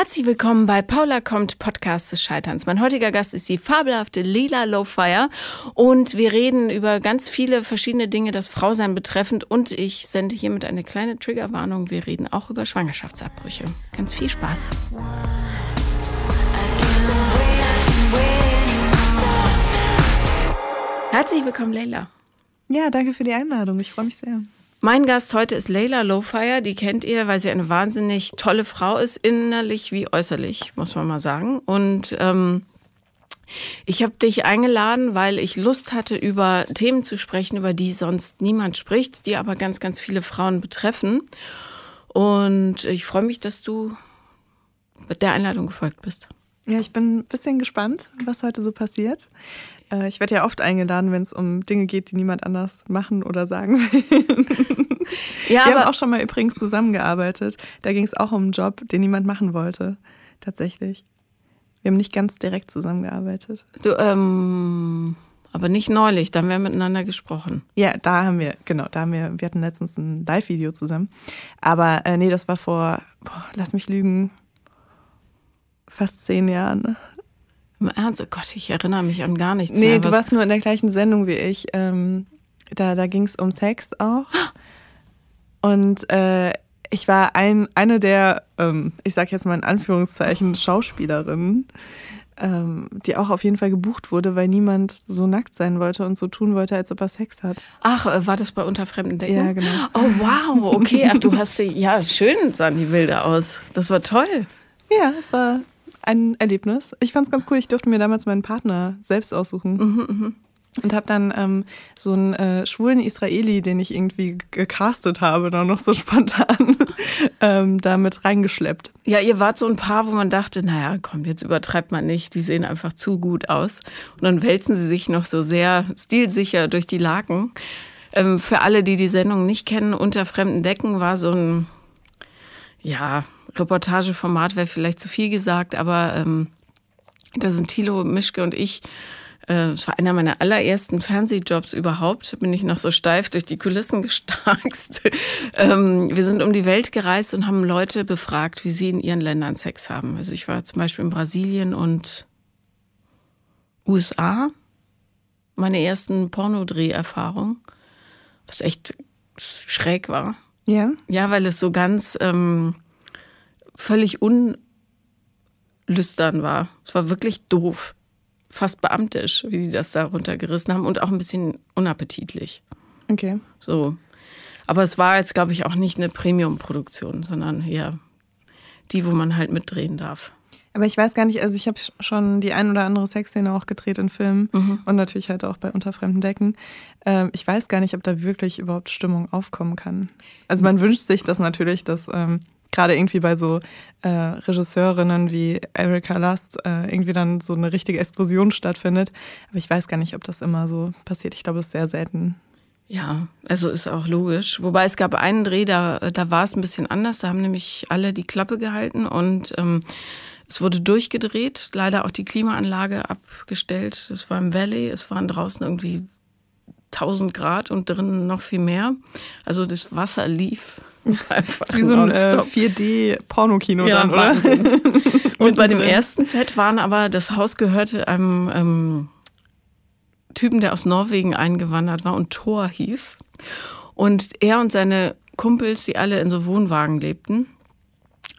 Herzlich willkommen bei Paula kommt Podcast des Scheiterns. Mein heutiger Gast ist die fabelhafte Lila Lowfire und wir reden über ganz viele verschiedene Dinge, das Frausein betreffend und ich sende hiermit eine kleine Triggerwarnung. Wir reden auch über Schwangerschaftsabbrüche. Ganz viel Spaß. Herzlich willkommen, Leila. Ja, danke für die Einladung. Ich freue mich sehr. Mein Gast heute ist Layla Lowfire. Die kennt ihr, weil sie eine wahnsinnig tolle Frau ist, innerlich wie äußerlich, muss man mal sagen. Und ähm, ich habe dich eingeladen, weil ich Lust hatte, über Themen zu sprechen, über die sonst niemand spricht, die aber ganz, ganz viele Frauen betreffen. Und ich freue mich, dass du mit der Einladung gefolgt bist. Ja, ich bin ein bisschen gespannt, was heute so passiert. Äh, ich werde ja oft eingeladen, wenn es um Dinge geht, die niemand anders machen oder sagen will. Ja, Wir haben auch schon mal übrigens zusammengearbeitet. Da ging es auch um einen Job, den niemand machen wollte. Tatsächlich. Wir haben nicht ganz direkt zusammengearbeitet. Du, ähm, aber nicht neulich, da haben wir miteinander gesprochen. Ja, da haben wir, genau, da haben wir, wir hatten letztens ein Live-Video zusammen. Aber äh, nee, das war vor, boah, lass mich lügen, fast zehn Jahren. Im Ernst? Oh Gott, ich erinnere mich an gar nichts nee, mehr. Nee, du warst nur in der gleichen Sendung wie ich. Ähm, da da ging es um Sex auch. Und äh, ich war ein, eine der, ähm, ich sag jetzt mal in Anführungszeichen, Schauspielerinnen, ähm, die auch auf jeden Fall gebucht wurde, weil niemand so nackt sein wollte und so tun wollte, als ob er Sex hat. Ach, äh, war das bei Unterfremden Decken? Ja, genau. Oh, wow, okay. Ach, du hast sie, ja, schön sahen die Bilder aus. Das war toll. Ja, es war ein Erlebnis. Ich fand es ganz cool. Ich durfte mir damals meinen Partner selbst aussuchen. Mhm, mh. Und habe dann ähm, so einen äh, schwulen Israeli, den ich irgendwie gecastet habe, dann noch so spontan ähm, damit reingeschleppt. Ja, ihr wart so ein Paar, wo man dachte, naja, komm, jetzt übertreibt man nicht, die sehen einfach zu gut aus. Und dann wälzen sie sich noch so sehr stilsicher durch die Laken. Ähm, für alle, die die Sendung nicht kennen, Unter fremden Decken war so ein, ja, Reportageformat wäre vielleicht zu viel gesagt, aber ähm, da sind Thilo, Mischke und ich. Äh, es war einer meiner allerersten Fernsehjobs überhaupt. Bin ich noch so steif durch die Kulissen gestarkst. ähm, wir sind um die Welt gereist und haben Leute befragt, wie sie in ihren Ländern Sex haben. Also ich war zum Beispiel in Brasilien und USA. Meine ersten Pornodreherfahrungen, was echt schräg war. Ja. Ja, weil es so ganz ähm, völlig unlüstern war. Es war wirklich doof. Fast beamtisch, wie die das da runtergerissen haben und auch ein bisschen unappetitlich. Okay. So. Aber es war jetzt, glaube ich, auch nicht eine Premium-Produktion, sondern eher die, wo man halt mitdrehen darf. Aber ich weiß gar nicht, also ich habe schon die ein oder andere Sexszene auch gedreht in Filmen mhm. und natürlich halt auch bei Unterfremden Decken. Ähm, ich weiß gar nicht, ob da wirklich überhaupt Stimmung aufkommen kann. Also man wünscht sich das natürlich, dass ähm, gerade irgendwie bei so äh, Regisseurinnen wie Erika Lust äh, irgendwie dann so eine richtige Explosion stattfindet. Aber ich weiß gar nicht, ob das immer so passiert. Ich glaube, es ist sehr selten. Ja, also ist auch logisch. Wobei es gab einen Dreh, da, da war es ein bisschen anders. Da haben nämlich alle die Klappe gehalten und ähm, es wurde durchgedreht, leider auch die Klimaanlage abgestellt. Es war im Valley, es waren draußen irgendwie 1000 Grad und drinnen noch viel mehr. Also das Wasser lief Einfach das ist wie so ein äh, 4D-Pornokino ja, dann, oder? Und bei dem ersten Set waren aber, das Haus gehörte einem ähm, Typen, der aus Norwegen eingewandert war und Thor hieß. Und er und seine Kumpels, die alle in so Wohnwagen lebten,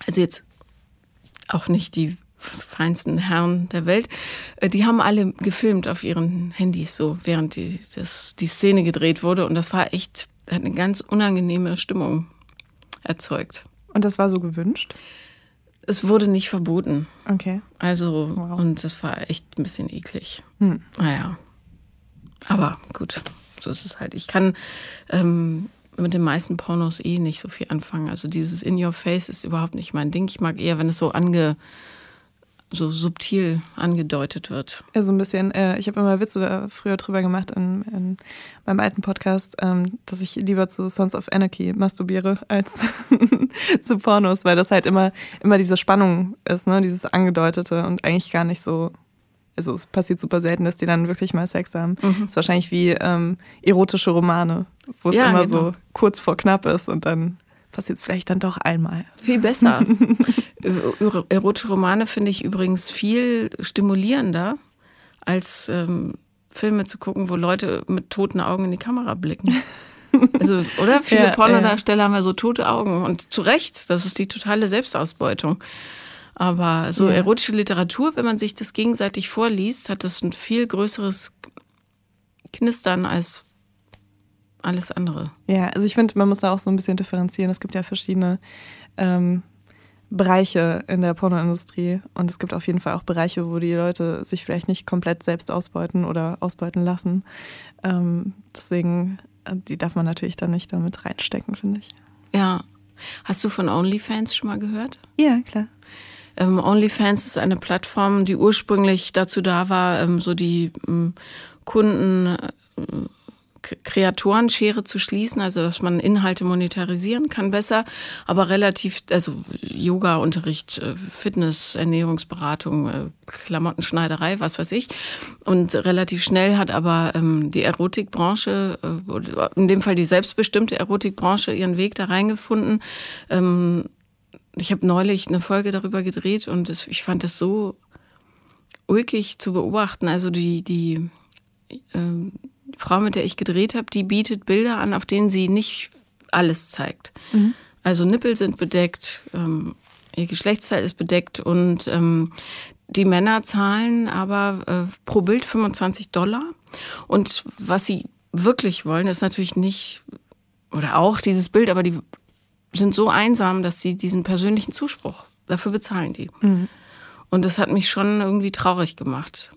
also jetzt auch nicht die feinsten Herren der Welt, äh, die haben alle gefilmt auf ihren Handys so, während die, das, die Szene gedreht wurde. Und das war echt, hat eine ganz unangenehme Stimmung erzeugt. Und das war so gewünscht? Es wurde nicht verboten. Okay. Also, wow. und das war echt ein bisschen eklig. Hm. Naja. Aber gut, so ist es halt. Ich kann ähm, mit den meisten Pornos eh nicht so viel anfangen. Also dieses In Your Face ist überhaupt nicht mein Ding. Ich mag eher, wenn es so ange so subtil angedeutet wird. Ja, so ein bisschen. Äh, ich habe immer Witze da früher drüber gemacht in, in meinem alten Podcast, ähm, dass ich lieber zu Sons of Anarchy masturbiere als zu Pornos, weil das halt immer, immer diese Spannung ist, ne? dieses Angedeutete und eigentlich gar nicht so. Also es passiert super selten, dass die dann wirklich mal Sex haben. Mhm. ist wahrscheinlich wie ähm, erotische Romane, wo es ja, immer genau. so kurz vor knapp ist und dann passiert es vielleicht dann doch einmal. Viel besser. Erotische Romane finde ich übrigens viel stimulierender, als ähm, Filme zu gucken, wo Leute mit toten Augen in die Kamera blicken. Also, oder? Viele ja, Pornodarsteller ja. haben ja so tote Augen. Und zu Recht, das ist die totale Selbstausbeutung. Aber so ja. erotische Literatur, wenn man sich das gegenseitig vorliest, hat das ein viel größeres Knistern als alles andere. Ja, also ich finde, man muss da auch so ein bisschen differenzieren. Es gibt ja verschiedene ähm, Bereiche in der Pornoindustrie und es gibt auf jeden Fall auch Bereiche, wo die Leute sich vielleicht nicht komplett selbst ausbeuten oder ausbeuten lassen. Ähm, deswegen, äh, die darf man natürlich dann nicht damit reinstecken, finde ich. Ja. Hast du von OnlyFans schon mal gehört? Ja, klar. Ähm, OnlyFans ist eine Plattform, die ursprünglich dazu da war, ähm, so die ähm, Kunden äh, Kreatorenschere zu schließen, also dass man Inhalte monetarisieren kann besser, aber relativ, also Yoga-Unterricht, äh, Fitness, Ernährungsberatung, äh, Klamottenschneiderei, was weiß ich. Und relativ schnell hat aber ähm, die Erotikbranche, äh, in dem Fall die selbstbestimmte Erotikbranche, ihren Weg da reingefunden. Ähm, ich habe neulich eine Folge darüber gedreht und das, ich fand das so ulkig zu beobachten. Also die, die ähm, Frau, mit der ich gedreht habe, die bietet Bilder an, auf denen sie nicht alles zeigt. Mhm. Also Nippel sind bedeckt, ähm, ihr Geschlechtsteil ist bedeckt und ähm, die Männer zahlen aber äh, pro Bild 25 Dollar. Und was sie wirklich wollen, ist natürlich nicht, oder auch dieses Bild, aber die sind so einsam, dass sie diesen persönlichen Zuspruch, dafür bezahlen die. Mhm. Und das hat mich schon irgendwie traurig gemacht.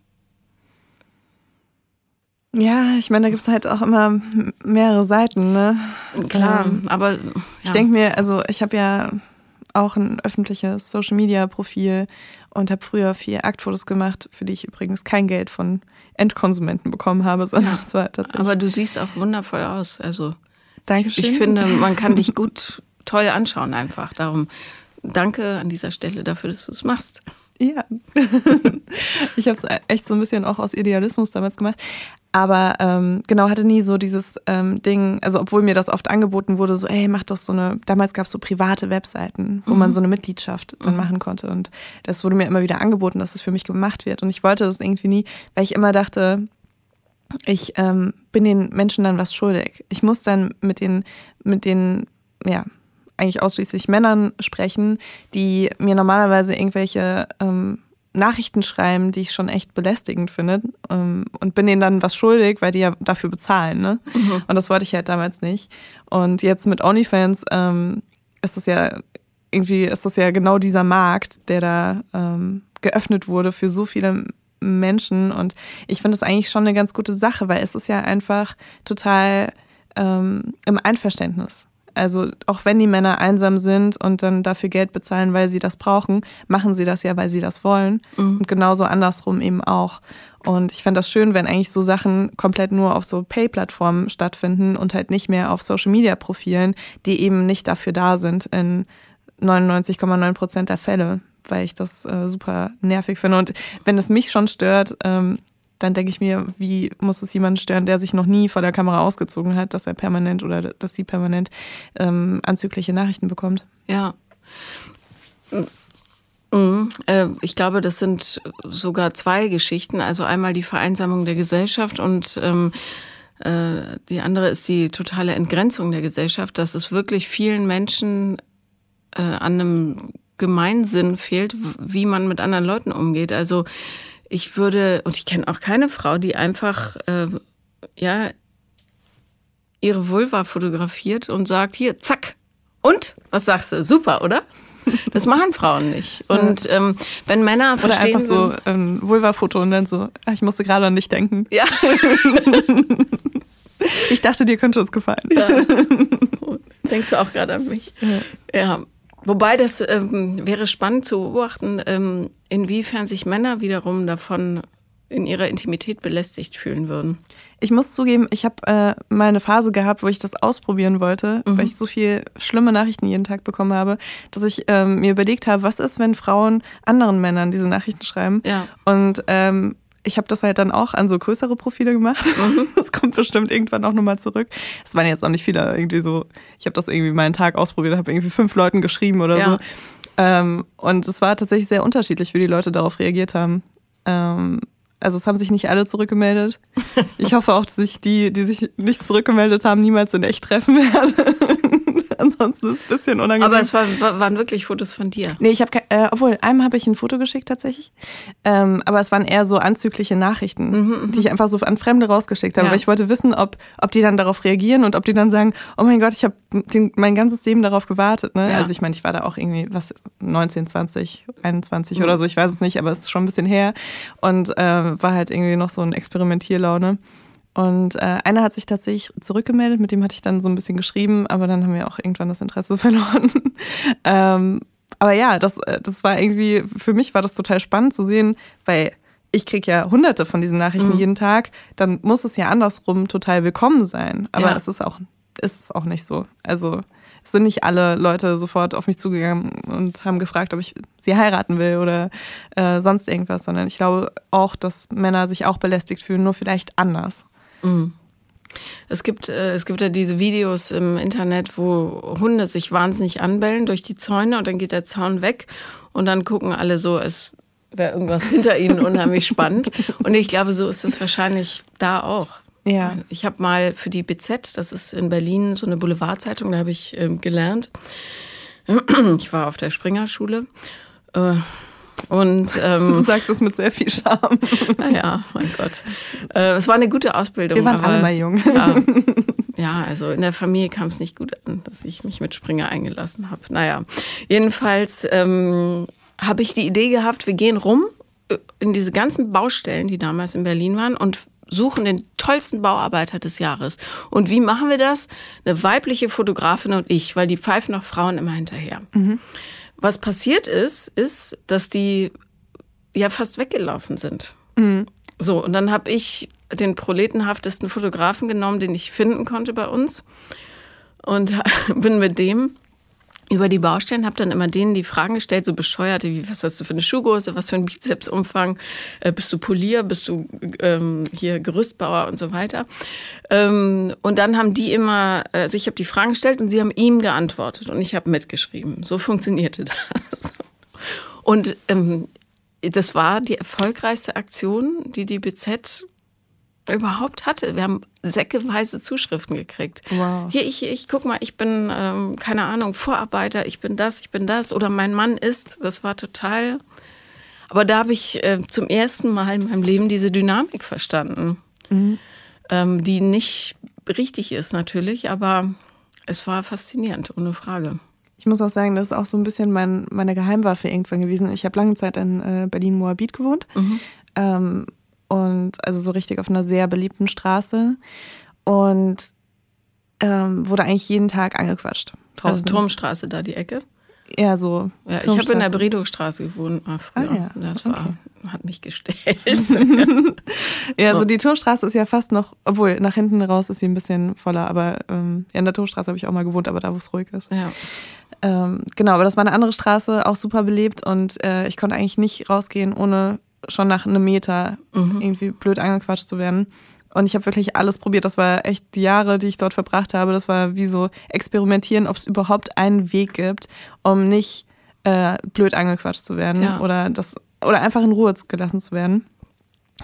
Ja, ich meine, da gibt es halt auch immer mehrere Seiten, ne? Klar, ähm, aber. Ja. Ich denke mir, also ich habe ja auch ein öffentliches Social Media Profil und habe früher viel Aktfotos gemacht, für die ich übrigens kein Geld von Endkonsumenten bekommen habe, sondern ja. das war tatsächlich. Aber du siehst auch wundervoll aus. Also Dankeschön. Ich, ich finde, man kann dich gut toll anschauen einfach. Darum danke an dieser Stelle dafür, dass du es machst. Ja, ich habe es echt so ein bisschen auch aus Idealismus damals gemacht. Aber ähm, genau, hatte nie so dieses ähm, Ding, also obwohl mir das oft angeboten wurde, so, ey, mach doch so eine, damals gab es so private Webseiten, wo mhm. man so eine Mitgliedschaft dann mhm. machen konnte. Und das wurde mir immer wieder angeboten, dass es das für mich gemacht wird. Und ich wollte das irgendwie nie, weil ich immer dachte, ich ähm, bin den Menschen dann was schuldig. Ich muss dann mit den, mit den, ja, eigentlich ausschließlich Männern sprechen, die mir normalerweise irgendwelche ähm, Nachrichten schreiben, die ich schon echt belästigend finde ähm, und bin denen dann was schuldig, weil die ja dafür bezahlen. Ne? Mhm. Und das wollte ich halt damals nicht. Und jetzt mit OnlyFans ähm, ist das ja irgendwie ist das ja genau dieser Markt, der da ähm, geöffnet wurde für so viele Menschen. Und ich finde das eigentlich schon eine ganz gute Sache, weil es ist ja einfach total ähm, im Einverständnis. Also auch wenn die Männer einsam sind und dann dafür Geld bezahlen, weil sie das brauchen, machen sie das ja, weil sie das wollen. Mhm. Und genauso andersrum eben auch. Und ich fände das schön, wenn eigentlich so Sachen komplett nur auf so Pay-Plattformen stattfinden und halt nicht mehr auf Social-Media-Profilen, die eben nicht dafür da sind in 99,9 Prozent der Fälle, weil ich das äh, super nervig finde. Und wenn es mich schon stört, ähm, dann denke ich mir, wie muss es jemanden stören, der sich noch nie vor der Kamera ausgezogen hat, dass er permanent oder dass sie permanent ähm, anzügliche Nachrichten bekommt. Ja. Mhm. Äh, ich glaube, das sind sogar zwei Geschichten. Also einmal die Vereinsamung der Gesellschaft und ähm, äh, die andere ist die totale Entgrenzung der Gesellschaft, dass es wirklich vielen Menschen äh, an einem Gemeinsinn fehlt, wie man mit anderen Leuten umgeht. Also ich würde, und ich kenne auch keine Frau, die einfach, äh, ja, ihre Vulva fotografiert und sagt, hier, zack. Und? Was sagst du? Super, oder? Das machen Frauen nicht. Und ähm, wenn Männer Oder verstehen... einfach so ähm, Vulva-Foto und dann so, ah, ich musste gerade an dich denken. Ja. ich dachte, dir könnte es gefallen. Ja. Denkst du auch gerade an mich? Ja. ja. Wobei das ähm, wäre spannend zu beobachten, ähm, inwiefern sich Männer wiederum davon in ihrer Intimität belästigt fühlen würden. Ich muss zugeben, ich habe äh, mal eine Phase gehabt, wo ich das ausprobieren wollte, mhm. weil ich so viel schlimme Nachrichten jeden Tag bekommen habe, dass ich ähm, mir überlegt habe, was ist, wenn Frauen anderen Männern diese Nachrichten schreiben. Ja. Und ähm, ich habe das halt dann auch an so größere Profile gemacht. Mhm. Das kommt bestimmt irgendwann auch nochmal zurück. Es waren jetzt auch nicht viele, irgendwie so, ich habe das irgendwie meinen Tag ausprobiert, habe irgendwie fünf Leuten geschrieben oder ja. so. Ähm, und es war tatsächlich sehr unterschiedlich, wie die Leute darauf reagiert haben. Ähm, also es haben sich nicht alle zurückgemeldet. Ich hoffe auch, dass ich die, die sich nicht zurückgemeldet haben, niemals in echt treffen werde. Ansonsten ist es ein bisschen unangenehm. Aber es war, waren wirklich Fotos von dir. Nee, ich habe, äh, obwohl, einem habe ich ein Foto geschickt tatsächlich. Ähm, aber es waren eher so anzügliche Nachrichten, mhm, mhm. die ich einfach so an Fremde rausgeschickt habe. Ja. Weil ich wollte wissen, ob, ob die dann darauf reagieren und ob die dann sagen, oh mein Gott, ich habe mein ganzes Leben darauf gewartet. Ne? Ja. Also ich meine, ich war da auch irgendwie, was, 19, 20, 21 mhm. oder so, ich weiß es nicht, aber es ist schon ein bisschen her. Und äh, war halt irgendwie noch so ein Experimentierlaune. Und äh, einer hat sich tatsächlich zurückgemeldet, mit dem hatte ich dann so ein bisschen geschrieben, aber dann haben wir auch irgendwann das Interesse verloren. ähm, aber ja, das, äh, das war irgendwie, für mich war das total spannend zu sehen, weil ich kriege ja hunderte von diesen Nachrichten mhm. jeden Tag, dann muss es ja andersrum total willkommen sein. Aber ja. es ist auch, ist es auch nicht so. Also es sind nicht alle Leute sofort auf mich zugegangen und haben gefragt, ob ich sie heiraten will oder äh, sonst irgendwas, sondern ich glaube auch, dass Männer sich auch belästigt fühlen, nur vielleicht anders. Mhm. Es gibt, äh, es gibt ja diese Videos im Internet, wo Hunde sich wahnsinnig anbellen durch die Zäune und dann geht der Zaun weg und dann gucken alle so, es wäre irgendwas hinter ihnen unheimlich spannend. Und ich glaube, so ist es wahrscheinlich da auch. Ja. Ich habe mal für die BZ, das ist in Berlin so eine Boulevardzeitung, da habe ich äh, gelernt. Ich war auf der Springerschule. Äh, und, ähm, du sagst es mit sehr viel Charme. Naja, mein Gott. Äh, es war eine gute Ausbildung. Wir waren aber, alle mal jung. Ja, ja, also in der Familie kam es nicht gut an, dass ich mich mit Springer eingelassen habe. Naja, jedenfalls ähm, habe ich die Idee gehabt, wir gehen rum äh, in diese ganzen Baustellen, die damals in Berlin waren und suchen den tollsten Bauarbeiter des Jahres. Und wie machen wir das? Eine weibliche Fotografin und ich, weil die pfeifen noch Frauen immer hinterher. Mhm. Was passiert ist, ist, dass die ja fast weggelaufen sind. Mhm. So, und dann habe ich den proletenhaftesten Fotografen genommen, den ich finden konnte bei uns und bin mit dem über die Baustellen, habe dann immer denen die Fragen gestellt, so bescheuerte, wie, was hast du für eine Schuhgröße, was für ein Bizepsumfang, äh, bist du Polier, bist du ähm, hier Gerüstbauer und so weiter. Ähm, und dann haben die immer, also ich habe die Fragen gestellt und sie haben ihm geantwortet und ich habe mitgeschrieben. So funktionierte das. Und ähm, das war die erfolgreichste Aktion, die die BZ überhaupt hatte. Wir haben säckeweise Zuschriften gekriegt. Wow. Hier, ich, ich guck mal, ich bin, ähm, keine Ahnung, Vorarbeiter, ich bin das, ich bin das. Oder mein Mann ist. Das war total. Aber da habe ich äh, zum ersten Mal in meinem Leben diese Dynamik verstanden. Mhm. Ähm, die nicht richtig ist natürlich, aber es war faszinierend, ohne Frage. Ich muss auch sagen, das ist auch so ein bisschen mein, meine Geheimwaffe irgendwann gewesen. Ich habe lange Zeit in äh, Berlin-Moabit gewohnt. Mhm. Ähm, und also so richtig auf einer sehr beliebten Straße und ähm, wurde eigentlich jeden Tag angequatscht. Draußen. Also Turmstraße da die Ecke? Ja, so. Ja, ich habe in der Bredow-Straße gewohnt mal früher. Ah, ja. Das war, okay. hat mich gestellt. ja, so die Turmstraße ist ja fast noch, obwohl nach hinten raus ist sie ein bisschen voller, aber ähm, ja, in der Turmstraße habe ich auch mal gewohnt, aber da, wo es ruhig ist. Ja. Ähm, genau, aber das war eine andere Straße, auch super belebt und äh, ich konnte eigentlich nicht rausgehen, ohne schon nach einem Meter mhm. irgendwie blöd angequatscht zu werden. Und ich habe wirklich alles probiert. Das war echt die Jahre, die ich dort verbracht habe. Das war wie so experimentieren, ob es überhaupt einen Weg gibt, um nicht äh, blöd angequatscht zu werden ja. oder das oder einfach in Ruhe gelassen zu werden.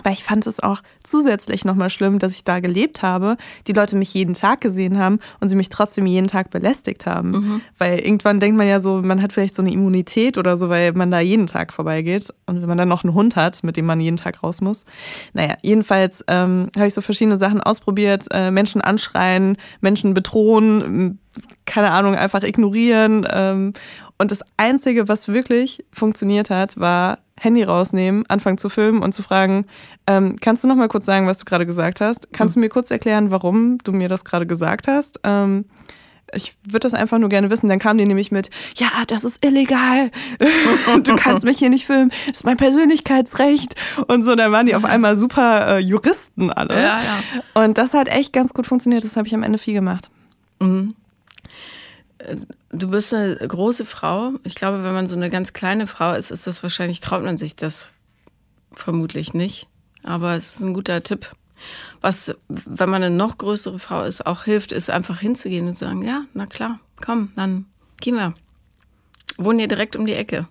Weil ich fand es auch zusätzlich nochmal schlimm, dass ich da gelebt habe, die Leute mich jeden Tag gesehen haben und sie mich trotzdem jeden Tag belästigt haben. Mhm. Weil irgendwann denkt man ja so, man hat vielleicht so eine Immunität oder so, weil man da jeden Tag vorbeigeht. Und wenn man dann noch einen Hund hat, mit dem man jeden Tag raus muss. Naja, jedenfalls ähm, habe ich so verschiedene Sachen ausprobiert. Äh, Menschen anschreien, Menschen bedrohen, keine Ahnung, einfach ignorieren. Ähm, und das Einzige, was wirklich funktioniert hat, war Handy rausnehmen, anfangen zu filmen und zu fragen, ähm, kannst du noch mal kurz sagen, was du gerade gesagt hast? Kannst mhm. du mir kurz erklären, warum du mir das gerade gesagt hast? Ähm, ich würde das einfach nur gerne wissen. Dann kam die nämlich mit, ja, das ist illegal. du kannst mich hier nicht filmen. Das ist mein Persönlichkeitsrecht. Und so, dann waren die auf einmal super äh, Juristen alle. Ja, ja. Und das hat echt ganz gut funktioniert. Das habe ich am Ende viel gemacht. Mhm. Du bist eine große Frau. Ich glaube, wenn man so eine ganz kleine Frau ist, ist das wahrscheinlich, traut man sich das vermutlich nicht. Aber es ist ein guter Tipp. Was, wenn man eine noch größere Frau ist, auch hilft, ist einfach hinzugehen und zu sagen, ja, na klar, komm, dann gehen wir. Wohnen hier direkt um die Ecke.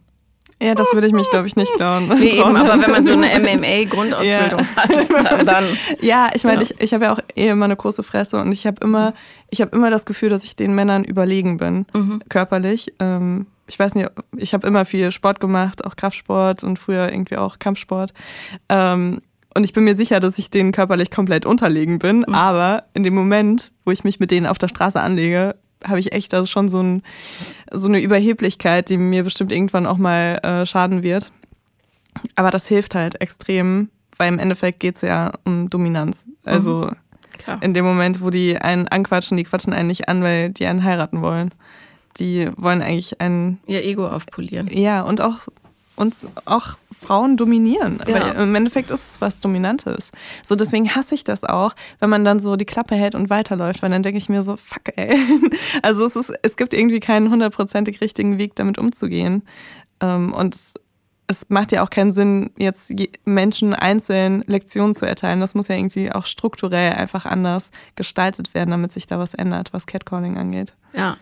Ja, das würde ich mich, glaube ich, nicht klauen. Nee, eben, aber wenn man so eine MMA-Grundausbildung ja. hat, dann, dann, Ja, ich meine, ja. ich, ich habe ja auch eh immer eine große Fresse und ich habe immer, ich habe immer das Gefühl, dass ich den Männern überlegen bin, mhm. körperlich. Ähm, ich weiß nicht, ich habe immer viel Sport gemacht, auch Kraftsport und früher irgendwie auch Kampfsport. Ähm, und ich bin mir sicher, dass ich denen körperlich komplett unterlegen bin. Mhm. Aber in dem Moment, wo ich mich mit denen auf der Straße anlege, habe ich echt also schon so, ein, so eine Überheblichkeit, die mir bestimmt irgendwann auch mal äh, schaden wird. Aber das hilft halt extrem, weil im Endeffekt geht es ja um Dominanz. Also mhm. in dem Moment, wo die einen anquatschen, die quatschen einen nicht an, weil die einen heiraten wollen. Die wollen eigentlich einen. Ihr Ego aufpolieren. Ja, und auch und auch Frauen dominieren. Ja. Weil im Endeffekt ist es was Dominantes. So, deswegen hasse ich das auch, wenn man dann so die Klappe hält und weiterläuft, weil dann denke ich mir so, fuck, ey. Also es ist, es gibt irgendwie keinen hundertprozentig richtigen Weg, damit umzugehen. Ähm, und es macht ja auch keinen Sinn, jetzt Menschen einzeln Lektionen zu erteilen. Das muss ja irgendwie auch strukturell einfach anders gestaltet werden, damit sich da was ändert, was Catcalling angeht. Ja,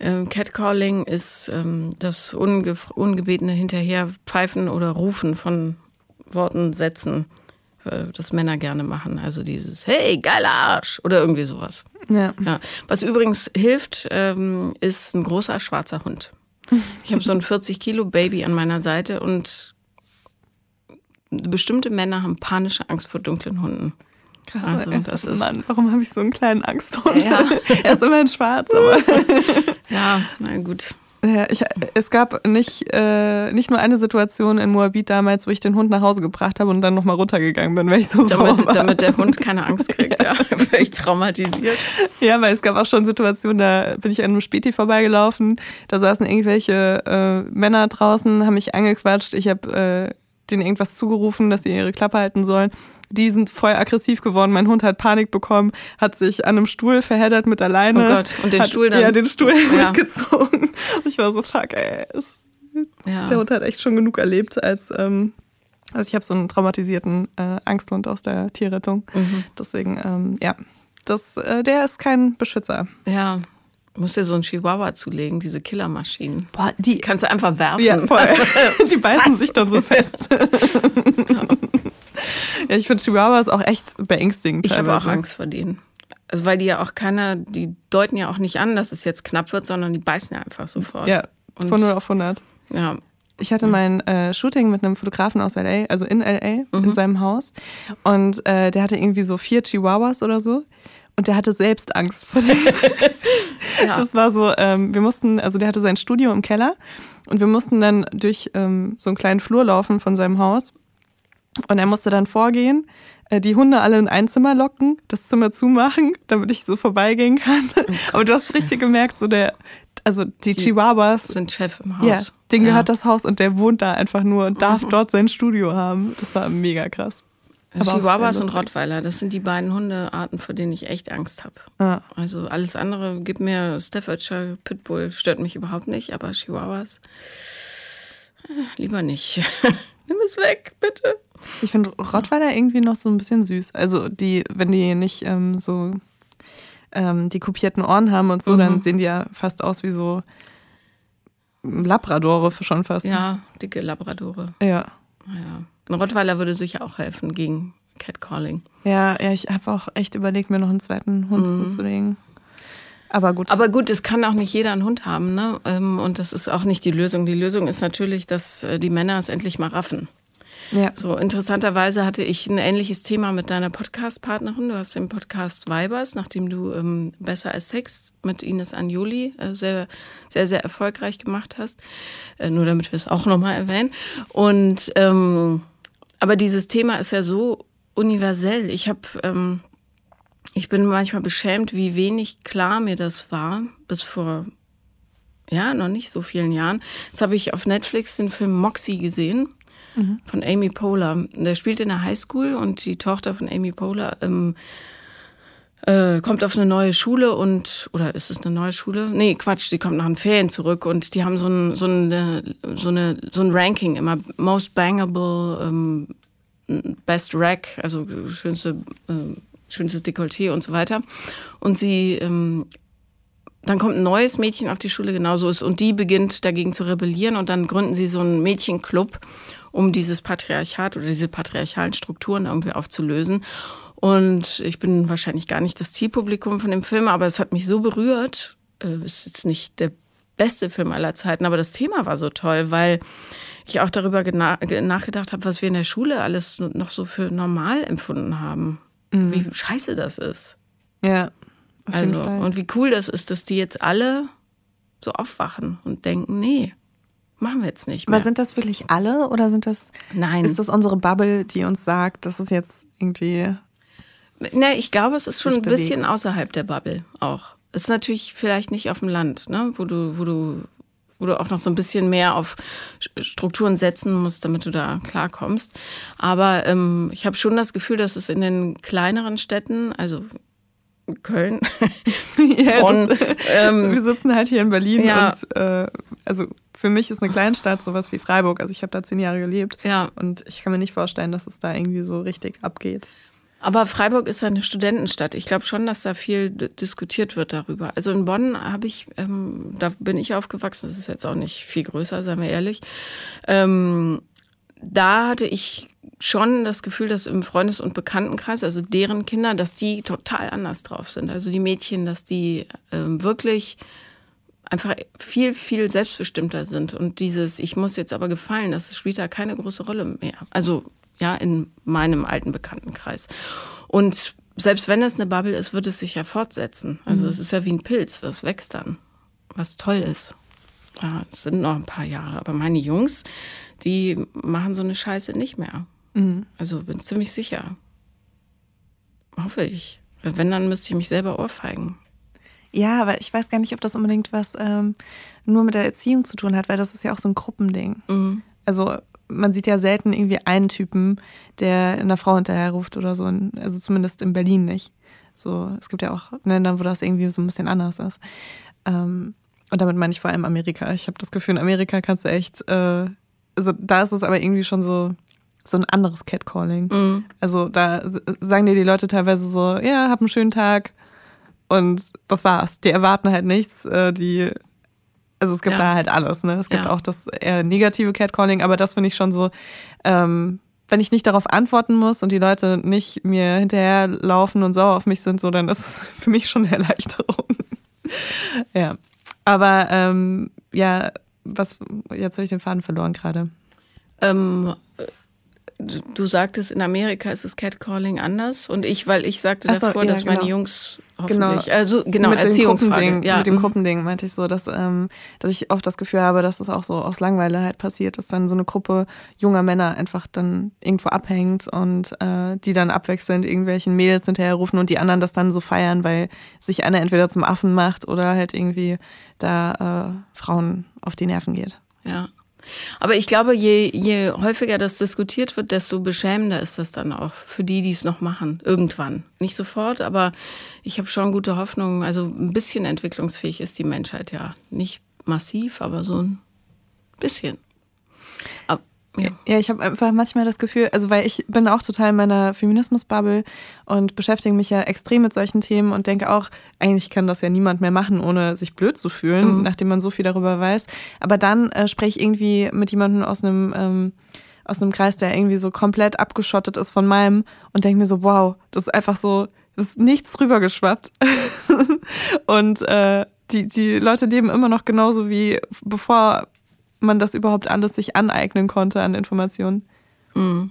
ähm, Catcalling ist ähm, das unge ungebetene Hinterherpfeifen oder Rufen von Worten, Sätzen, äh, das Männer gerne machen. Also dieses Hey, geiler Arsch oder irgendwie sowas. Ja. ja. Was übrigens hilft, ähm, ist ein großer schwarzer Hund. Ich habe so ein 40 Kilo Baby an meiner Seite und bestimmte Männer haben panische Angst vor dunklen Hunden. Krass, also, das ist Mann, warum habe ich so einen kleinen Angsthund? Ja. er ist immerhin schwarz, aber. ja, na gut. Ja, ich, es gab nicht, äh, nicht nur eine Situation in Moabit damals, wo ich den Hund nach Hause gebracht habe und dann nochmal runtergegangen bin, weil ich so damit, war. Damit der Hund keine Angst kriegt, ja. Völlig traumatisiert. Ja, weil es gab auch schon Situationen, da bin ich an einem Späti vorbeigelaufen, da saßen irgendwelche äh, Männer draußen, haben mich angequatscht, ich habe äh, denen irgendwas zugerufen, dass sie ihre Klappe halten sollen. Die sind voll aggressiv geworden. Mein Hund hat Panik bekommen, hat sich an einem Stuhl verheddert mit der Leine. Oh Gott, und den hat, Stuhl dann? Ja, den Stuhl ja. mitgezogen. Ich war so, fuck, ey. Es, ja. Der Hund hat echt schon genug erlebt als... Ähm, also ich habe so einen traumatisierten äh, Angsthund aus der Tierrettung. Mhm. Deswegen, ähm, ja, das, äh, der ist kein Beschützer. Ja, muss dir so ein Chihuahua zulegen, diese Killermaschinen. Boah, die kannst du einfach werfen. Ja, voll. die beißen Was? sich dann so fest. ja. Ja, ich finde Chihuahuas auch echt beängstigend. Ich habe auch Angst vor denen. Also weil die ja auch keiner, die deuten ja auch nicht an, dass es jetzt knapp wird, sondern die beißen ja einfach sofort. Ja, von Und, 0 auf 100. Ja. Ich hatte mein äh, Shooting mit einem Fotografen aus LA, also in LA, mhm. in seinem Haus. Und äh, der hatte irgendwie so vier Chihuahuas oder so. Und der hatte selbst Angst vor dem. ja. Das war so, ähm, wir mussten, also der hatte sein Studio im Keller und wir mussten dann durch ähm, so einen kleinen Flur laufen von seinem Haus. Und er musste dann vorgehen, äh, die Hunde alle in ein Zimmer locken, das Zimmer zumachen, damit ich so vorbeigehen kann. Oh Aber du hast richtig gemerkt, so der, also die, die Chihuahuas sind Chef im Haus. Ja, denen ja. gehört das Haus und der wohnt da einfach nur und darf mhm. dort sein Studio haben. Das war mega krass. Aber Chihuahuas und Rottweiler, das sind die beiden Hundearten, vor denen ich echt Angst habe. Ja. Also alles andere gibt mir Staffordshire Pitbull, stört mich überhaupt nicht, aber Chihuahuas äh, lieber nicht. Nimm es weg, bitte. Ich finde Rottweiler irgendwie noch so ein bisschen süß. Also die, wenn die nicht ähm, so ähm, die kopierten Ohren haben und so, mhm. dann sehen die ja fast aus wie so Labradore schon fast. Ja, dicke Labradore. Ja. Ja. Ein Rottweiler würde sicher auch helfen gegen Catcalling. Ja, ja, ich habe auch echt überlegt, mir noch einen zweiten Hund mhm. zuzulegen. Aber gut. Aber gut, es kann auch nicht jeder einen Hund haben, ne? Ähm, und das ist auch nicht die Lösung. Die Lösung ist natürlich, dass äh, die Männer es endlich mal raffen. Ja. So interessanterweise hatte ich ein ähnliches Thema mit deiner Podcast-Partnerin. Du hast den Podcast Weibers, nachdem du ähm, Besser als Sex mit Ines Anjoli äh, sehr, sehr, sehr erfolgreich gemacht hast. Äh, nur damit wir es auch nochmal erwähnen. Und ähm, aber dieses Thema ist ja so universell. Ich habe, ähm, ich bin manchmal beschämt, wie wenig klar mir das war bis vor ja noch nicht so vielen Jahren. Jetzt habe ich auf Netflix den Film Moxie gesehen mhm. von Amy Poehler. Der spielt in der Highschool und die Tochter von Amy Poehler ähm, äh, kommt auf eine neue Schule und, oder ist es eine neue Schule? Nee, Quatsch, sie kommt nach den Ferien zurück und die haben so ein, so eine, so eine, so ein Ranking immer, most bangable ähm, Best Rack, also schönste, äh, schönstes Dekolleté und so weiter. Und sie, ähm, dann kommt ein neues Mädchen auf die Schule, genauso ist, und die beginnt dagegen zu rebellieren und dann gründen sie so einen Mädchenclub, um dieses Patriarchat oder diese patriarchalen Strukturen irgendwie aufzulösen. Und ich bin wahrscheinlich gar nicht das Zielpublikum von dem Film, aber es hat mich so berührt. Äh, ist jetzt nicht der beste Film aller Zeiten, aber das Thema war so toll, weil ich auch darüber nachgedacht habe, was wir in der Schule alles noch so für normal empfunden haben. Mhm. Wie scheiße das ist. Ja. also, und wie cool das ist, dass die jetzt alle so aufwachen und denken, nee, machen wir jetzt nicht mehr. Aber sind das wirklich alle oder sind das. Nein. Ist das unsere Bubble, die uns sagt, das ist jetzt irgendwie. Ne, ich glaube, es ist schon ein bisschen außerhalb der Bubble auch. Es ist natürlich vielleicht nicht auf dem Land, ne, wo du, wo du, wo du auch noch so ein bisschen mehr auf Strukturen setzen musst, damit du da klarkommst. Aber ähm, ich habe schon das Gefühl, dass es in den kleineren Städten, also Köln, ja, Bonn, das, ähm, wir sitzen halt hier in Berlin ja. und äh, also für mich ist eine Kleinstadt sowas wie Freiburg. Also ich habe da zehn Jahre gelebt ja. und ich kann mir nicht vorstellen, dass es da irgendwie so richtig abgeht. Aber Freiburg ist ja eine Studentenstadt. Ich glaube schon, dass da viel diskutiert wird darüber. Also in Bonn habe ich, ähm, da bin ich aufgewachsen, das ist jetzt auch nicht viel größer, seien wir ehrlich. Ähm, da hatte ich schon das Gefühl, dass im Freundes- und Bekanntenkreis, also deren Kinder, dass die total anders drauf sind. Also die Mädchen, dass die ähm, wirklich einfach viel, viel selbstbestimmter sind. Und dieses, ich muss jetzt aber gefallen, das spielt da keine große Rolle mehr. Also ja, in meinem alten Bekanntenkreis. Und selbst wenn es eine Bubble ist, wird es sich ja fortsetzen. Also mhm. es ist ja wie ein Pilz, das wächst dann, was toll ist. Ja, es sind noch ein paar Jahre, aber meine Jungs, die machen so eine Scheiße nicht mehr. Mhm. Also bin ziemlich sicher. Hoffe ich. Wenn, dann müsste ich mich selber ohrfeigen. Ja, aber ich weiß gar nicht, ob das unbedingt was ähm, nur mit der Erziehung zu tun hat, weil das ist ja auch so ein Gruppending. Mhm. Also man sieht ja selten irgendwie einen Typen, der einer Frau hinterherruft oder so. Also zumindest in Berlin nicht. So, es gibt ja auch Länder, wo das irgendwie so ein bisschen anders ist. Ähm, und damit meine ich vor allem Amerika. Ich habe das Gefühl, in Amerika kannst du echt, äh, also da ist es aber irgendwie schon so, so ein anderes Catcalling. Mhm. Also da sagen dir die Leute teilweise so, ja, hab einen schönen Tag. Und das war's. Die erwarten halt nichts. Äh, die also es gibt ja. da halt alles, ne? Es gibt ja. auch das eher negative Catcalling, aber das finde ich schon so, ähm, wenn ich nicht darauf antworten muss und die Leute nicht mir hinterherlaufen und sauer auf mich sind, so, dann ist es für mich schon eine Erleichterung. ja. Aber ähm, ja, was, jetzt habe ich den Faden verloren gerade. Ähm, du sagtest, in Amerika ist das Catcalling anders und ich, weil ich sagte so, davor, ja, dass genau. meine Jungs hoffentlich, genau. also genau, mit Erziehungsfrage. Ja. Mit dem mhm. Gruppending meinte ich so, dass, ähm, dass ich oft das Gefühl habe, dass das auch so aus Langweile halt passiert, dass dann so eine Gruppe junger Männer einfach dann irgendwo abhängt und äh, die dann abwechselnd irgendwelchen Mädels hinterherrufen und die anderen das dann so feiern, weil sich einer entweder zum Affen macht oder halt irgendwie da äh, Frauen auf die Nerven geht. Ja. Aber ich glaube, je, je häufiger das diskutiert wird, desto beschämender ist das dann auch für die, die es noch machen. Irgendwann. Nicht sofort, aber ich habe schon gute Hoffnung. Also ein bisschen entwicklungsfähig ist die Menschheit ja. Nicht massiv, aber so ein bisschen. Ja ich habe einfach manchmal das Gefühl, also weil ich bin auch total in meiner Feminismus-Bubble und beschäftige mich ja extrem mit solchen Themen und denke auch, eigentlich kann das ja niemand mehr machen, ohne sich blöd zu fühlen, mhm. nachdem man so viel darüber weiß. Aber dann äh, spreche ich irgendwie mit jemandem aus einem ähm, aus einem Kreis, der irgendwie so komplett abgeschottet ist von meinem und denke mir so, wow, das ist einfach so, das ist nichts rübergeschwappt. und äh, die, die Leute leben immer noch genauso wie bevor man das überhaupt alles sich aneignen konnte an Informationen. Mhm.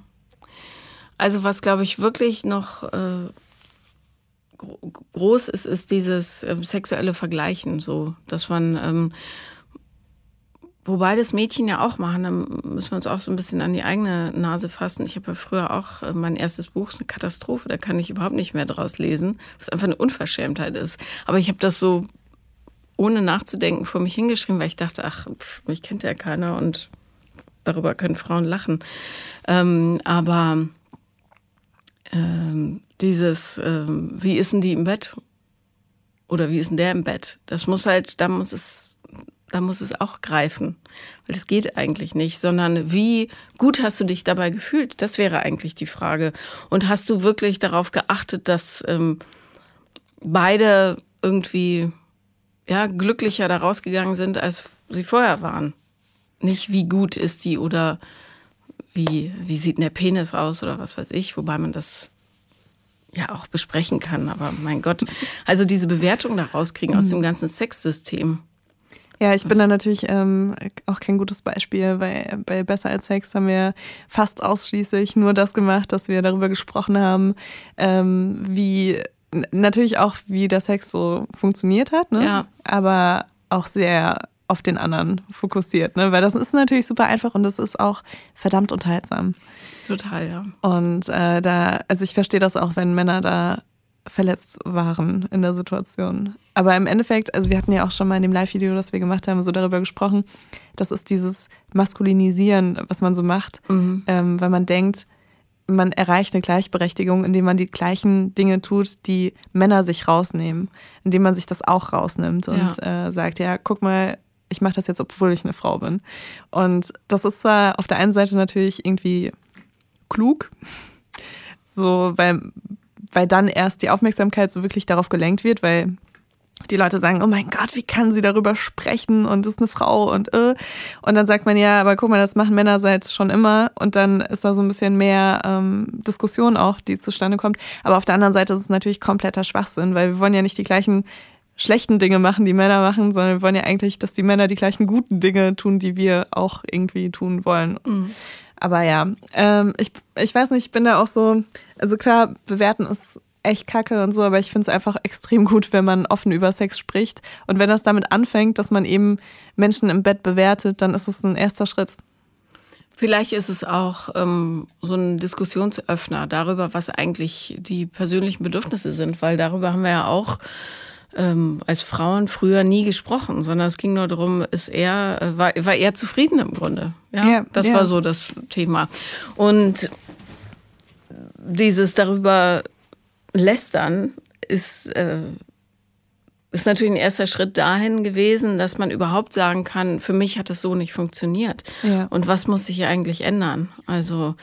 Also was, glaube ich, wirklich noch äh, groß ist, ist dieses äh, sexuelle Vergleichen, so, dass man, ähm, wobei das Mädchen ja auch machen, dann müssen wir uns auch so ein bisschen an die eigene Nase fassen. Ich habe ja früher auch, äh, mein erstes Buch ist eine Katastrophe, da kann ich überhaupt nicht mehr draus lesen, was einfach eine Unverschämtheit ist. Aber ich habe das so ohne nachzudenken vor mich hingeschrieben, weil ich dachte, ach, pff, mich kennt ja keiner und darüber können Frauen lachen. Ähm, aber ähm, dieses, ähm, wie ist denn die im Bett? Oder wie ist denn der im Bett? Das muss halt, da muss es da muss es auch greifen. Weil das geht eigentlich nicht, sondern wie gut hast du dich dabei gefühlt? Das wäre eigentlich die Frage. Und hast du wirklich darauf geachtet, dass ähm, beide irgendwie ja, glücklicher da rausgegangen sind, als sie vorher waren? Nicht wie gut ist sie oder wie, wie sieht der Penis aus oder was weiß ich, wobei man das ja auch besprechen kann. Aber mein Gott, also diese Bewertung da rauskriegen aus dem ganzen Sexsystem. Ja, ich bin da natürlich ähm, auch kein gutes Beispiel, weil bei Besser als Sex haben wir fast ausschließlich nur das gemacht, dass wir darüber gesprochen haben, ähm, wie natürlich auch, wie der Sex so funktioniert hat, ne? Ja. aber auch sehr auf den anderen fokussiert, ne? weil das ist natürlich super einfach und das ist auch verdammt unterhaltsam. Total, ja. Und äh, da, also ich verstehe das auch, wenn Männer da verletzt waren in der Situation. Aber im Endeffekt, also wir hatten ja auch schon mal in dem Live-Video, das wir gemacht haben, so darüber gesprochen, das ist dieses Maskulinisieren, was man so macht, mhm. ähm, weil man denkt, man erreicht eine Gleichberechtigung, indem man die gleichen Dinge tut, die Männer sich rausnehmen, indem man sich das auch rausnimmt und ja. äh, sagt, ja, guck mal, ich mache das jetzt, obwohl ich eine Frau bin. Und das ist zwar auf der einen Seite natürlich irgendwie klug, so, weil weil dann erst die Aufmerksamkeit so wirklich darauf gelenkt wird, weil die Leute sagen, oh mein Gott, wie kann sie darüber sprechen und ist eine Frau und äh. Und dann sagt man, ja, aber guck mal, das machen Männer seit schon immer und dann ist da so ein bisschen mehr ähm, Diskussion auch, die zustande kommt. Aber auf der anderen Seite ist es natürlich kompletter Schwachsinn, weil wir wollen ja nicht die gleichen schlechten Dinge machen, die Männer machen, sondern wir wollen ja eigentlich, dass die Männer die gleichen guten Dinge tun, die wir auch irgendwie tun wollen. Mhm. Aber ja, ähm, ich, ich weiß nicht, ich bin da auch so, also klar, bewerten ist echt kacke und so, aber ich finde es einfach extrem gut, wenn man offen über Sex spricht. Und wenn das damit anfängt, dass man eben Menschen im Bett bewertet, dann ist es ein erster Schritt. Vielleicht ist es auch ähm, so ein Diskussionsöffner darüber, was eigentlich die persönlichen Bedürfnisse sind, weil darüber haben wir ja auch ähm, als Frauen früher nie gesprochen, sondern es ging nur darum, ist er, äh, war, war er zufrieden im Grunde. Ja, ja das ja. war so das Thema. Und dieses darüber lästern ist, äh, ist natürlich ein erster Schritt dahin gewesen, dass man überhaupt sagen kann, für mich hat es so nicht funktioniert. Ja. Und was muss sich eigentlich ändern? Also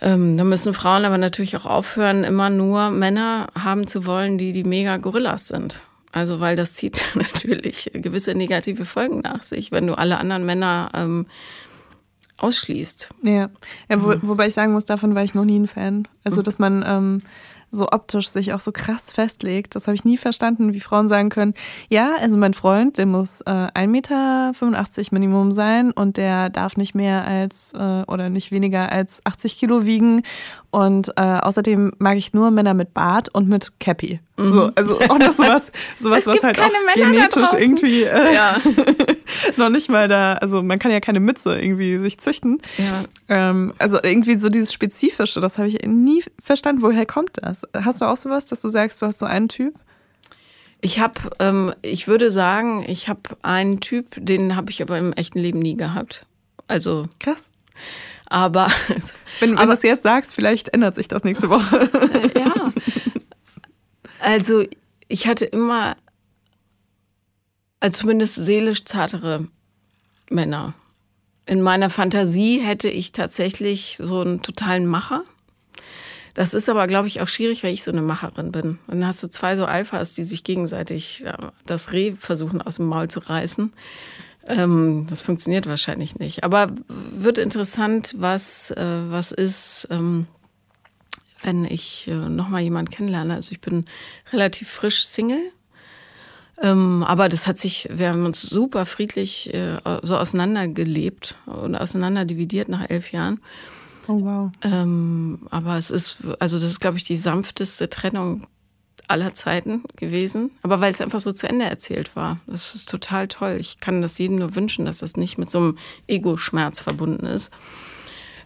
ähm, da müssen Frauen aber natürlich auch aufhören, immer nur Männer haben zu wollen, die die mega Gorillas sind. Also weil das zieht natürlich gewisse negative Folgen nach sich, wenn du alle anderen Männer ähm, ausschließt. Ja, ja wo, wobei ich sagen muss, davon war ich noch nie ein Fan. Also dass man ähm, so optisch sich auch so krass festlegt. Das habe ich nie verstanden, wie Frauen sagen können, ja, also mein Freund, der muss äh, 1,85 Meter Minimum sein und der darf nicht mehr als äh, oder nicht weniger als 80 Kilo wiegen. Und äh, außerdem mag ich nur Männer mit Bart und mit Cappy. Mhm. So, also auch noch sowas, sowas was halt auch genetisch irgendwie äh, ja. noch nicht mal da, also man kann ja keine Mütze irgendwie sich züchten. Ja. Ähm, also irgendwie so dieses Spezifische, das habe ich nie verstanden. Woher kommt das? Hast du auch sowas, dass du sagst, du hast so einen Typ? Ich habe, ähm, ich würde sagen, ich habe einen Typ, den habe ich aber im echten Leben nie gehabt. Also krass. Aber wenn, wenn du es jetzt sagst, vielleicht ändert sich das nächste Woche. ja. Also ich hatte immer, also zumindest seelisch zartere Männer. In meiner Fantasie hätte ich tatsächlich so einen totalen Macher. Das ist aber, glaube ich, auch schwierig, weil ich so eine Macherin bin. Und dann hast du zwei so Alphas, die sich gegenseitig das Reh versuchen aus dem Maul zu reißen. Ähm, das funktioniert wahrscheinlich nicht. Aber wird interessant, was, äh, was ist, ähm, wenn ich äh, nochmal jemanden kennenlerne. Also ich bin relativ frisch Single. Ähm, aber das hat sich, wir haben uns super friedlich äh, so auseinandergelebt und auseinanderdividiert nach elf Jahren. Oh wow. Ähm, aber es ist, also das ist, glaube ich, die sanfteste Trennung aller Zeiten gewesen. Aber weil es einfach so zu Ende erzählt war. Das ist total toll. Ich kann das jedem nur wünschen, dass das nicht mit so einem Ego-Schmerz verbunden ist.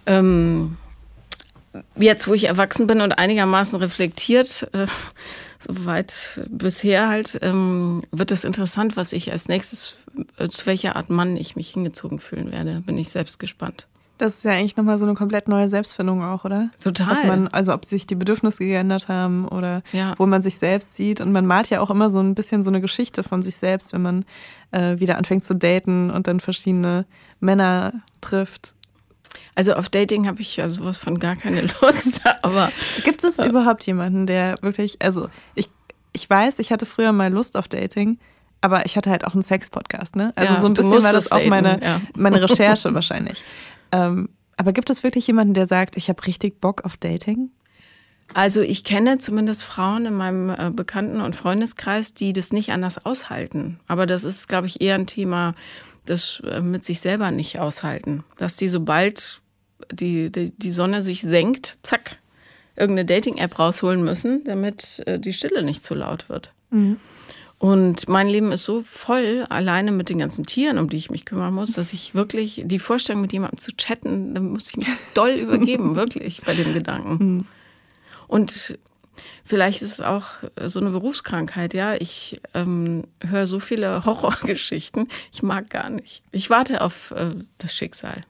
Ähm, jetzt, wo ich erwachsen bin und einigermaßen reflektiert, äh, soweit bisher halt, ähm, wird es interessant, was ich als nächstes, äh, zu welcher Art Mann ich mich hingezogen fühlen werde. Bin ich selbst gespannt. Das ist ja eigentlich nochmal so eine komplett neue Selbstfindung auch, oder? Total. Dass man, also ob sich die Bedürfnisse geändert haben oder Ja. wo man sich selbst sieht. Und man malt ja auch immer so ein bisschen so eine Geschichte von sich selbst, wenn man äh, wieder anfängt zu daten und dann verschiedene Männer trifft. Also auf Dating habe ich ja sowas von gar keine Lust, aber Gibt es überhaupt jemanden, der wirklich, also ich, ich weiß, ich hatte früher mal Lust auf Dating, aber ich hatte halt auch einen Sex-Podcast, ne? Also Ja, so ein bisschen war das auch daten, meine, ja. meine Recherche wahrscheinlich. Ähm, aber gibt es wirklich jemanden, der sagt, ich habe richtig Bock auf Dating? Also ich kenne zumindest Frauen in meinem äh, Bekannten- und Freundeskreis, die das nicht anders aushalten. Aber das ist, glaube ich, eher ein Thema, das äh, mit sich selber nicht aushalten. Dass die sobald die, die, die Sonne sich senkt, zack, irgendeine Dating-App rausholen müssen, damit äh, die Stille nicht zu laut wird. Und mein Leben ist so voll, alleine mit den ganzen Tieren, um die ich mich kümmern muss, dass ich wirklich die Vorstellung, mit jemandem zu chatten, da muss ich mich doll übergeben, wirklich, bei dem Gedanken. Und vielleicht ist es auch so eine Berufskrankheit, ja. Ich ähm, höre so viele Horrorgeschichten, ich mag gar nicht. Ich warte auf äh, das Schicksal.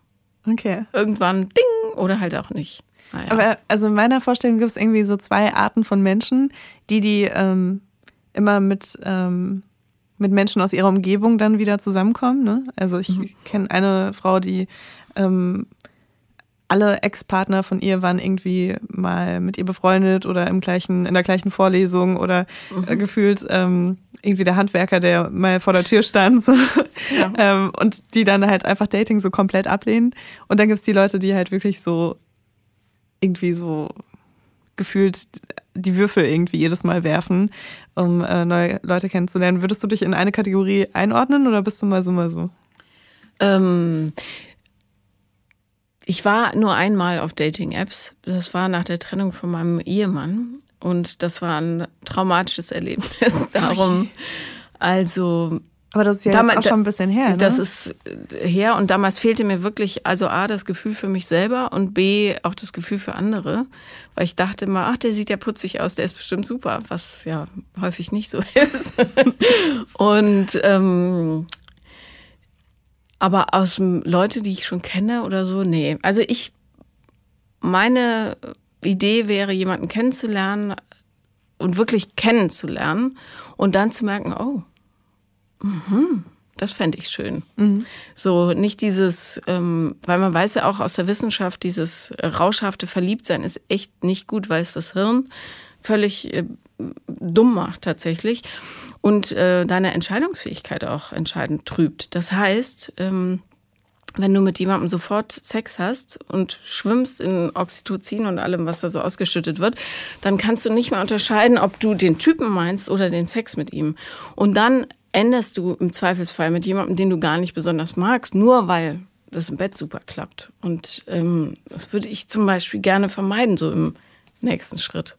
Okay. Irgendwann ding oder halt auch nicht. Naja. Aber also in meiner Vorstellung gibt es irgendwie so zwei Arten von Menschen, die, die ähm, immer mit, ähm, mit Menschen aus ihrer Umgebung dann wieder zusammenkommen. Ne? Also ich kenne eine Frau, die ähm, alle Ex-Partner von ihr waren irgendwie mal mit ihr befreundet oder im gleichen, in der gleichen Vorlesung oder äh, gefühlt ähm, irgendwie der Handwerker, der mal vor der Tür stand. So. Ja. ähm, und die dann halt einfach Dating so komplett ablehnen. Und dann gibt's die Leute, die halt wirklich so irgendwie so gefühlt die Würfel irgendwie jedes Mal werfen, um äh, neue Leute kennenzulernen. Würdest du dich in eine Kategorie einordnen oder bist du mal so, mal so? Ähm, ich war nur einmal auf Dating-Apps. Das war nach der Trennung von meinem Ehemann. Und das war ein traumatisches Erlebnis. Darum, also Aber das ist ja Damals- jetzt auch schon ein bisschen her, ne? das ist äh, her und damals fehlte mir wirklich, also A, das Gefühl für mich selber und B, auch das Gefühl für andere, weil ich dachte immer, ach, der sieht ja putzig aus, der ist bestimmt super, was ja häufig nicht so ist. und ähm, aber aus Leute, die ich schon kenne oder so, nee. Also ich, meine Idee wäre, jemanden kennenzulernen und wirklich kennenzulernen und dann zu merken, oh, das fände ich schön. So nicht dieses, ähm, weil man weiß ja auch aus der Wissenschaft, dieses rauschhafte Verliebtsein ist echt nicht gut, weil es das Hirn völlig äh, dumm macht tatsächlich und äh, deine Entscheidungsfähigkeit auch entscheidend trübt. Das heißt, ähm, wenn du mit jemandem sofort Sex hast und schwimmst in Oxytocin und allem, was da so ausgeschüttet wird, dann kannst du nicht mehr unterscheiden, ob du den Typen meinst oder den Sex mit ihm. Und dann änderst du im Zweifelsfall mit jemandem, den du gar nicht besonders magst, nur weil das im Bett super klappt. Und ähm, das würde ich zum Beispiel gerne vermeiden, so im nächsten Schritt.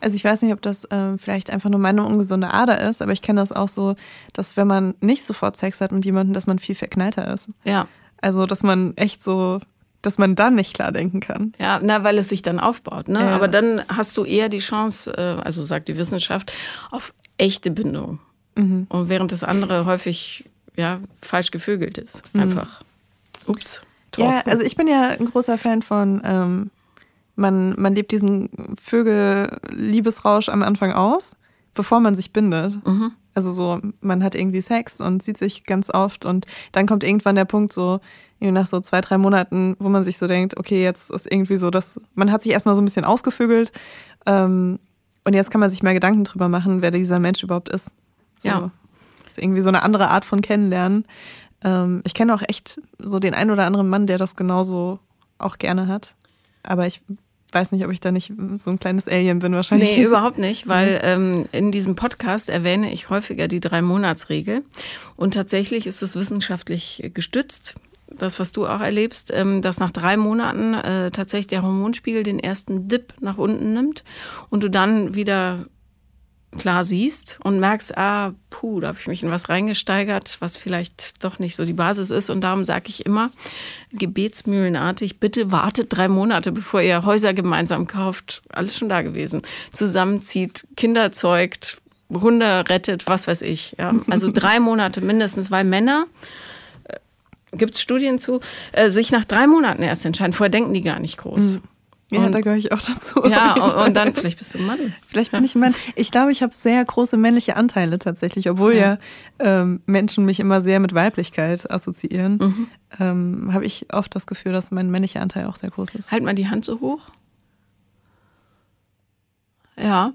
Also ich weiß nicht, ob das ähm, vielleicht einfach nur meine ungesunde Ader ist, aber ich kenne das auch so, dass wenn man nicht sofort Sex hat mit jemandem, dass man viel verknallter ist. Ja. Also dass man echt so, dass man dann nicht klar denken kann. Ja, na, weil es sich dann aufbaut. Ne? Ja. Aber dann hast du eher die Chance, äh, also sagt die Wissenschaft, auf echte Bindung. Mhm. Und während das andere häufig ja, falsch gevögelt ist. Einfach. Ups. Ja, Thorsten. also ich bin ja ein großer Fan von, ähm, man, man lebt diesen Vögel-Liebesrausch am Anfang aus, bevor man sich bindet. Also so, man hat irgendwie Sex und sieht sich ganz oft und dann kommt irgendwann der Punkt so, nach so zwei, drei Monaten, wo man sich so denkt, okay, jetzt ist irgendwie so, dass man hat sich erstmal so ein bisschen ausgevögelt ähm, und jetzt kann man sich mal Gedanken drüber machen, wer dieser Mensch überhaupt ist. So, Ja. Das ist irgendwie so eine andere Art von Kennenlernen. Ähm, ich kenne auch echt so den einen oder anderen Mann, der das genauso auch gerne hat. Aber ich weiß nicht, ob ich da nicht so ein kleines Alien bin wahrscheinlich. Nee, überhaupt nicht, weil ähm, in diesem Podcast erwähne ich häufiger die Drei-Monats-Regel. Und tatsächlich ist es wissenschaftlich gestützt, das, was du auch erlebst, ähm, dass nach drei Monaten äh, tatsächlich der Hormonspiegel den ersten Dip nach unten nimmt und du dann wieder klar siehst und merkst, ah, puh, da habe ich mich in was reingesteigert, was vielleicht doch nicht so die Basis ist. Und darum sage ich immer, gebetsmühlenartig, bitte wartet drei Monate, bevor ihr Häuser gemeinsam kauft. Alles schon da gewesen. Zusammenzieht, Kinder zeugt, Hunde rettet, was weiß ich. Ja. Also drei Monate mindestens, weil Männer äh, gibt es Studien zu, äh, sich nach drei Monaten erst entscheiden. Vorher denken die gar nicht groß. Mhm. Ja, und, da gehöre ich auch dazu. Ja, und, und, dann vielleicht bist du ein Mann. Vielleicht bin ich ein Mann. Ich glaube, ich habe sehr große männliche Anteile tatsächlich, obwohl ja, ja ähm, Menschen mich immer sehr mit Weiblichkeit assoziieren. Mhm. Ähm, habe ich oft das Gefühl, dass mein männlicher Anteil auch sehr groß ist. Halt mal die Hand so hoch. Ja,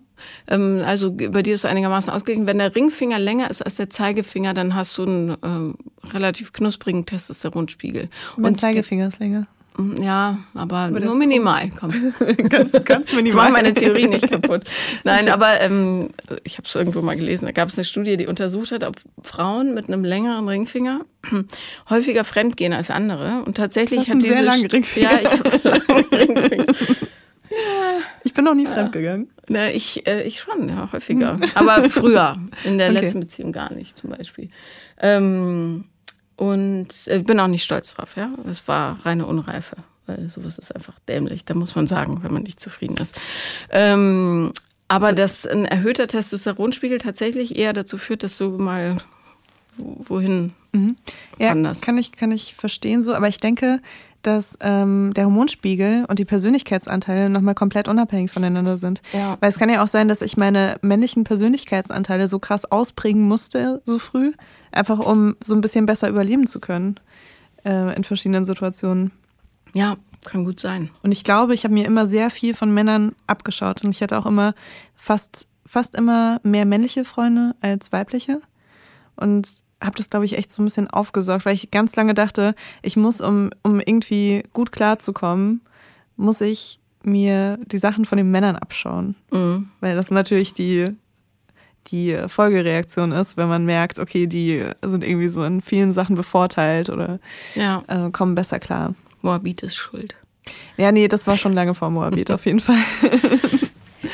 ähm, also bei dir ist es einigermaßen ausgeglichen. Wenn der Ringfinger länger ist als der Zeigefinger, dann hast du einen ähm, relativ knusprigen Testosteronspiegel. Mein Und Zeigefinger ist länger. Mm, ja, aber, aber nur minimal. Komm. ganz, ganz minimal. Das macht meine Theorie nicht kaputt. Nein, okay. aber ähm, ich habe es irgendwo mal gelesen. Da gab es eine Studie, die untersucht hat, ob Frauen mit einem längeren Ringfinger häufiger fremdgehen als andere. Und tatsächlich das hat diese. Sehr lange Ringfinger. Ja, ich habe lange Ringfinger. Ich bin noch nie fremdgegangen. Na, ich, äh, ich schon, ja, häufiger. Aber früher, in der okay. letzten Beziehung gar nicht, zum Beispiel. Ähm, und ich äh, bin auch nicht stolz drauf, ja. Es war reine Unreife, weil sowas ist einfach dämlich. Da muss man sagen, wenn man nicht zufrieden ist. Ähm, aber dass ein erhöhter Testosteronspiegel tatsächlich eher dazu führt, dass du mal wohin mhm. ja, anders. Kann ich, kann ich verstehen so, aber ich denke, dass ähm, der Hormonspiegel und die Persönlichkeitsanteile nochmal komplett unabhängig voneinander sind. Ja. Weil es kann ja auch sein, dass ich meine männlichen Persönlichkeitsanteile so krass ausprägen musste, so früh, einfach um so ein bisschen besser überleben zu können äh, in verschiedenen Situationen. Ja, kann gut sein. Und ich glaube, ich habe mir immer sehr viel von Männern abgeschaut und ich hatte auch immer fast, fast immer mehr männliche Freunde als weibliche. Und habe das, glaube ich, echt so ein bisschen aufgesaugt, weil ich ganz lange dachte, ich muss, um, um irgendwie gut klarzukommen, muss ich mir die Sachen von den Männern abschauen. Mhm. Weil das natürlich die, die Folgereaktion ist, wenn man merkt, okay, die sind irgendwie so in vielen Sachen bevorteilt oder ja. äh, kommen besser klar. Moabit ist schuld. Ja, nee, das war schon lange vor Moabit auf jeden Fall.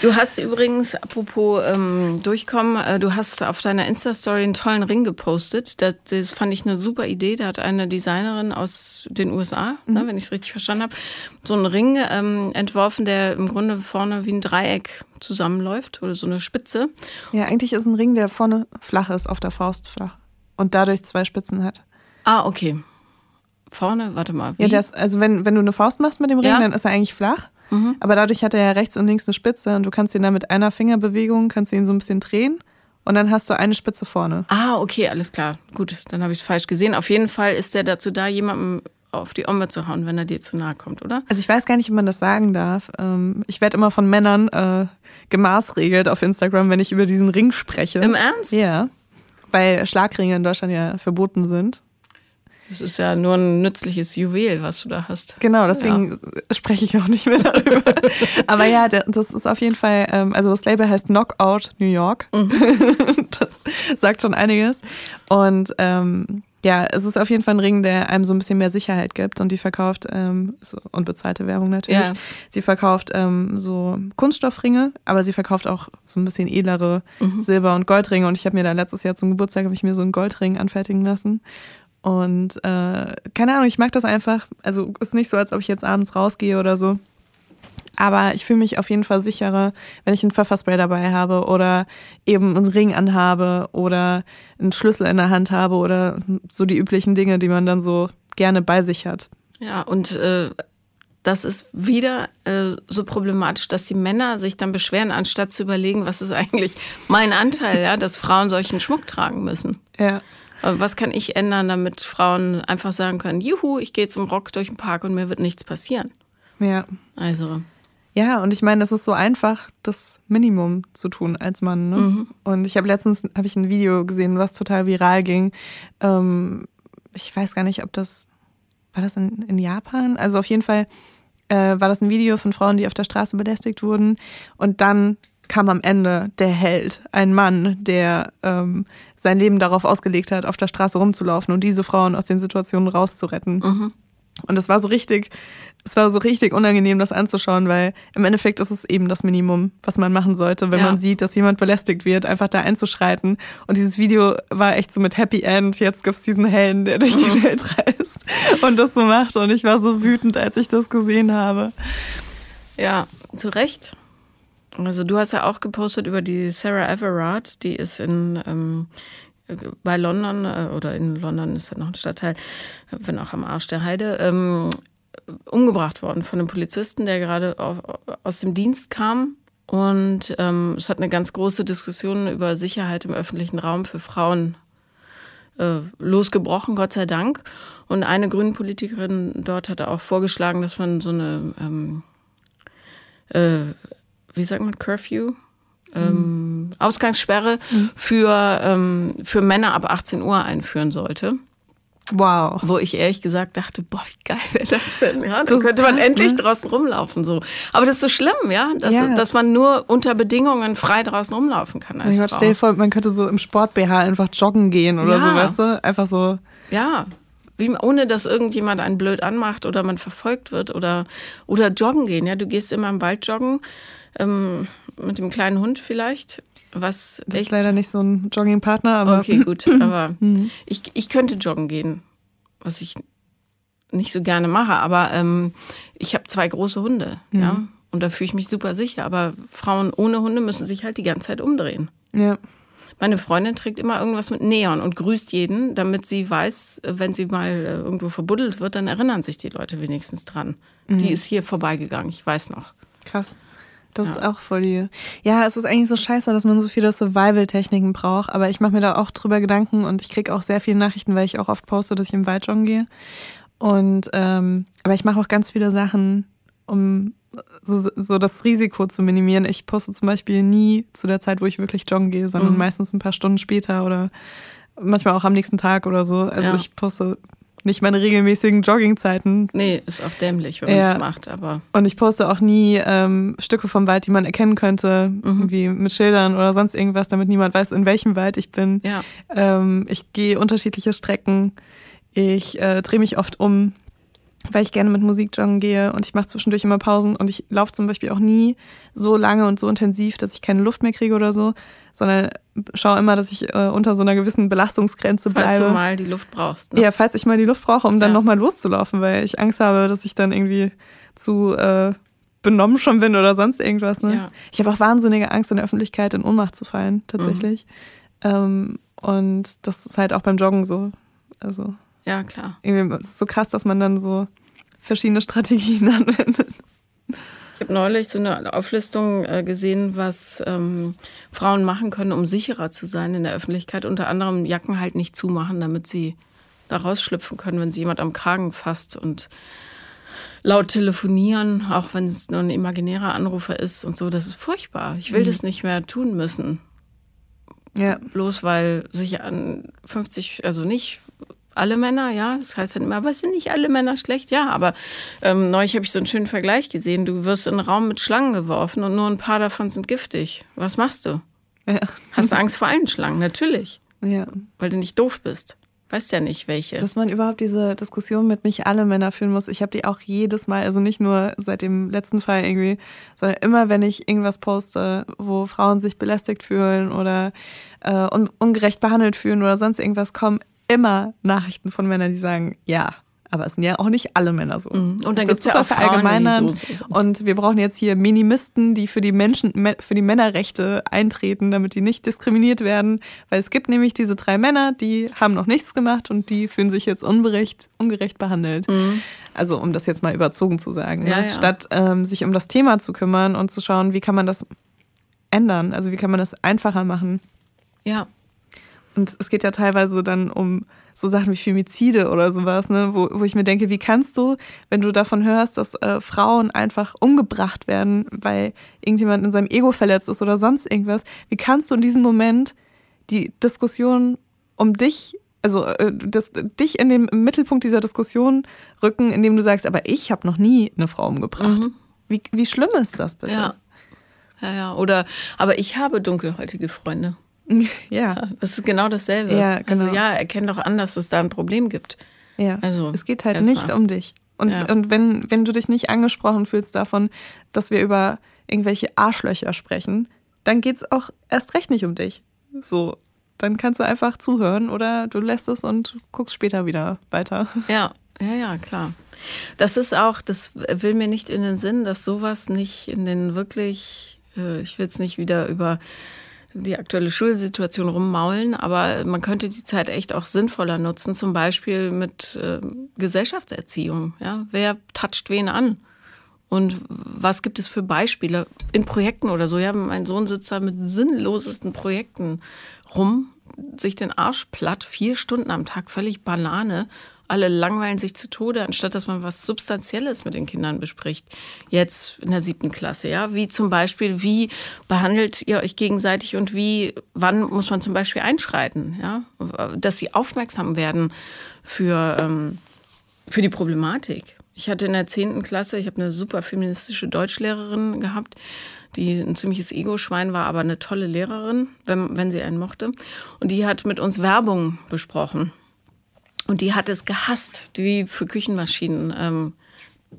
Du hast übrigens, apropos ähm, Durchkommen, äh, du hast auf deiner Insta-Story einen tollen Ring gepostet. Das, das, fand ich eine super Idee. Da hat eine Designerin aus den USA, ne, mhm. ne, wenn ich es richtig verstanden habe, so einen Ring ähm, entworfen, der im Grunde vorne wie ein Dreieck zusammenläuft oder so eine Spitze. Ja, eigentlich ist ein Ring, der vorne flach ist, auf der Faust flach und dadurch zwei Spitzen hat. Ah, okay. Vorne, warte mal. Wie? Ja, das, also wenn, wenn du eine Faust machst mit dem Ring, ja. dann ist er eigentlich flach. Mhm. Aber dadurch hat er ja rechts und links eine Spitze und du kannst ihn dann mit einer Fingerbewegung, kannst ihn so ein bisschen drehen und dann hast du eine Spitze vorne. Ah, okay, alles klar. Gut, dann habe ich es falsch gesehen. Auf jeden Fall ist der dazu da, jemandem auf die Omme zu hauen, wenn er dir zu nahe kommt, oder? Also ich weiß gar nicht, ob man das sagen darf. Ähm, ich werde immer von Männern äh, gemaßregelt auf Instagram, wenn ich über diesen Ring spreche. Im Ernst? Ja. Weil Schlagringe in Deutschland ja verboten sind. Das ist ja nur ein nützliches Juwel, was du da hast. Genau, deswegen ja. spreche ich auch nicht mehr darüber. Aber ja, das ist auf jeden Fall, ähm, also das Label heißt Knockout New York. Mhm. Das sagt schon einiges. Und ähm, ja, es ist auf jeden Fall ein Ring, der einem so ein bisschen mehr Sicherheit gibt und die verkauft, ähm, so, und bezahlte Werbung natürlich. Ja. Sie verkauft ähm, so Kunststoffringe, aber sie verkauft auch so ein bisschen edlere mhm. Silber- und Goldringe. Und ich habe mir da letztes Jahr zum Geburtstag habe ich mir so einen Goldring anfertigen lassen. Und äh, keine Ahnung, ich mag das einfach. Also ist nicht so, als ob ich jetzt abends rausgehe oder so. Aber ich fühle mich auf jeden Fall sicherer, wenn ich ein Pfefferspray dabei habe oder eben einen Ring anhabe oder einen Schlüssel in der Hand habe oder so die üblichen Dinge, die man dann so gerne bei sich hat. Ja, und äh, das ist wieder äh, so problematisch, dass die Männer sich dann beschweren, anstatt zu überlegen, was ist eigentlich mein Anteil, ja, dass Frauen solchen Schmuck tragen müssen. Ja. Was kann ich ändern, damit Frauen einfach sagen können, juhu, ich gehe zum Rock durch den Park und mir wird nichts passieren. Ja. Also. Ja, und ich meine, es ist so einfach, das Minimum zu tun als Mann. Ne? Mhm. Und ich habe letztens hab ich ein Video gesehen, was total viral ging. Ähm, ich weiß gar nicht, ob das war das in, in Japan. Also auf jeden Fall äh, war das ein Video von Frauen, die auf der Straße belästigt wurden. Und dann kam am Ende der Held, ein Mann, der ähm, sein Leben darauf ausgelegt hat, auf der Straße rumzulaufen und diese Frauen aus den Situationen rauszuretten. Mhm. Und es war so richtig, es war so richtig unangenehm, das anzuschauen, weil im Endeffekt ist es eben das Minimum, was man machen sollte, wenn ja. man sieht, dass jemand belästigt wird, einfach da einzuschreiten. Und dieses Video war echt so mit Happy End. Jetzt gibt's diesen Helden, der durch die mhm. Welt reist und das so macht. Und ich war so wütend, als ich das gesehen habe. Ja, zu Recht. Also du hast ja auch gepostet über die Sarah Everard, die ist in ähm, bei London äh, oder in London ist ja noch ein Stadtteil, wenn auch am Arsch der Heide, ähm, umgebracht worden von einem Polizisten, der gerade aus dem Dienst kam. Und ähm, es hat eine ganz große Diskussion über Sicherheit im öffentlichen Raum für Frauen äh, losgebrochen, Gott sei Dank. Und eine Grünen-Politikerin dort hatte auch vorgeschlagen, dass man so eine, ähm, äh, wie sagt man, Curfew? Ähm, Ausgangssperre mhm. für, ähm, für Männer ab 18 Uhr einführen sollte. Wow. Wo ich ehrlich gesagt dachte, boah, wie geil wäre das denn? Ja, dann könnte man krass, endlich ne? draußen rumlaufen. So. Aber das ist so schlimm, ja, dass, ja. dass man nur unter Bedingungen frei draußen rumlaufen kann. Als Gott, stell dir vor, man könnte so im Sport-BH einfach joggen gehen oder ja. so, weißt du? Einfach so. Ja. Wie, ohne dass irgendjemand einen blöd anmacht oder man verfolgt wird oder, oder joggen gehen. Ja, du gehst immer im Wald joggen, ähm, mit dem kleinen Hund vielleicht was das ist leider nicht so ein Joggingpartner, aber. Okay, gut. Aber mhm. ich, ich könnte joggen gehen, was ich nicht so gerne mache. Aber ähm, ich habe zwei große Hunde, mhm. ja. Und da fühle ich mich super sicher. Aber Frauen ohne Hunde müssen sich halt die ganze Zeit umdrehen. Ja. Meine Freundin trägt immer irgendwas mit Neon und grüßt jeden, damit sie weiß, wenn sie mal äh, irgendwo verbuddelt wird, dann erinnern sich die Leute wenigstens dran. Mhm. Die ist hier vorbeigegangen, ich weiß noch. Krass. Das ja. ist auch voll die. Ja, es ist eigentlich so scheiße, dass man so viele Survival-Techniken braucht. Aber ich mache mir da auch drüber Gedanken und ich kriege auch sehr viele Nachrichten, weil ich auch oft poste, dass ich im Wald joggen gehe. Und ähm, aber ich mache auch ganz viele Sachen, um so, so das Risiko zu minimieren. Ich poste zum Beispiel nie zu der Zeit, wo ich wirklich joggen gehe, sondern mhm. meistens ein paar Stunden später oder manchmal auch am nächsten Tag oder so. Also ja. ich poste nicht meine regelmäßigen Joggingzeiten. Nee, ist auch dämlich, wenn man es macht, aber. Und ich poste auch nie ähm, Stücke vom Wald, die man erkennen könnte, mhm. irgendwie mit Schildern oder sonst irgendwas, damit niemand weiß, in welchem Wald ich bin. Ja. Ähm, ich gehe unterschiedliche Strecken. Ich äh, drehe mich oft um weil ich gerne mit Musik joggen gehe und ich mache zwischendurch immer Pausen und ich laufe zum Beispiel auch nie so lange und so intensiv, dass ich keine Luft mehr kriege oder so, sondern schaue immer, dass ich äh, unter so einer gewissen Belastungsgrenze bleibe. Falls du mal die Luft brauchst. Ne? Ja, falls ich mal die Luft brauche, um dann ja. nochmal loszulaufen, weil ich Angst habe, dass ich dann irgendwie zu äh, benommen schon bin oder sonst irgendwas. Ne? Ja. Ich habe auch wahnsinnige Angst, in der Öffentlichkeit in Ohnmacht zu fallen, tatsächlich. Mhm. Ähm, und das ist halt auch beim Joggen so. Also ja, klar. Irgendwie ist es so krass, dass man dann so verschiedene Strategien anwendet. Ich habe neulich so eine Auflistung äh, gesehen, was ähm, Frauen machen können, um sicherer zu sein in der Öffentlichkeit. Unter anderem Jacken halt nicht zumachen, damit sie da rausschlüpfen können, wenn sie jemand am Kragen fasst und laut telefonieren, auch wenn es nur ein imaginärer Anrufer ist und so. Das ist furchtbar. Ich will mhm. das nicht mehr tun müssen. Ja. Bloß weil sich an 50, also nicht alle Männer, ja. Das heißt dann immer, was sind nicht alle Männer schlecht? Ja, aber ähm, neulich habe ich so einen schönen Vergleich gesehen. Du wirst in einen Raum mit Schlangen geworfen und nur ein paar davon sind giftig. Was machst du? Ja. Hast du Angst vor allen Schlangen? Natürlich. Ja. Weil du nicht doof bist. Weißt ja nicht, welche. Dass man überhaupt diese Diskussion mit nicht alle Männer führen muss. Ich habe die auch jedes Mal, also nicht nur seit dem letzten Fall irgendwie, sondern immer, wenn ich irgendwas poste, wo Frauen sich belästigt fühlen oder äh, un ungerecht behandelt fühlen oder sonst irgendwas, kommen immer Nachrichten von Männern, die sagen, ja, aber es sind ja auch nicht alle Männer so. Mhm. Und dann gibt es ja auch Frauen, so, so Und wir brauchen jetzt hier Minimisten, die für die Menschen, für die Männerrechte eintreten, damit die nicht diskriminiert werden. Weil es gibt nämlich diese drei Männer, die haben noch nichts gemacht und die fühlen sich jetzt unberecht, ungerecht behandelt. Mhm. Also um das jetzt mal überzogen zu sagen. Ja, ne? ja. Statt ähm, sich um das Thema zu kümmern und zu schauen, wie kann man das ändern? Also wie kann man das einfacher machen? Ja. Und es geht ja teilweise dann um so Sachen wie Femizide oder sowas, ne? wo, wo ich mir denke, wie kannst du, wenn du davon hörst, dass äh, Frauen einfach umgebracht werden, weil irgendjemand in seinem Ego verletzt ist oder sonst irgendwas, wie kannst du in diesem Moment die Diskussion um dich, also äh, das, dich in den Mittelpunkt dieser Diskussion rücken, indem du sagst, aber ich habe noch nie eine Frau umgebracht. Mhm. Wie, wie schlimm ist das bitte? Ja. Ja, ja. Oder, aber ich habe dunkelhäutige Freunde. Ja. Das ist genau dasselbe. Ja, genau. Also ja, erkenn doch an, dass es da ein Problem gibt. Ja. Also, es geht halt nicht mal. um dich. Und, ja. und wenn, wenn du dich nicht angesprochen fühlst davon, dass wir über irgendwelche Arschlöcher sprechen, dann geht es auch erst recht nicht um dich. So, dann kannst du einfach zuhören oder du lässt es und guckst später wieder weiter. Ja, ja, ja, klar. Das ist auch, das will mir nicht in den Sinn, dass sowas nicht in den wirklich, äh, ich will es nicht wieder über die aktuelle Schulsituation rummaulen, aber man könnte die Zeit echt auch sinnvoller nutzen, zum Beispiel mit äh, Gesellschaftserziehung. Ja? Wer toucht wen an? Und was gibt es für Beispiele in Projekten oder so? Ja, mein Sohn sitzt da mit sinnlosesten Projekten rum, sich den Arsch platt, vier Stunden am Tag, völlig Banane alle langweilen sich zu Tode, anstatt dass man was Substanzielles mit den Kindern bespricht. Jetzt in der siebten Klasse, ja. Wie zum Beispiel, wie behandelt ihr euch gegenseitig und wie, wann muss man zum Beispiel einschreiten, ja. Dass sie aufmerksam werden für, ähm, für die Problematik. Ich hatte in der zehnten Klasse, ich habe eine super feministische Deutschlehrerin gehabt, die ein ziemliches Ego-Schwein war, aber eine tolle Lehrerin, wenn, wenn sie einen mochte. Und die hat mit uns Werbung besprochen. Und die hat es gehasst, die für Küchenmaschinen ähm,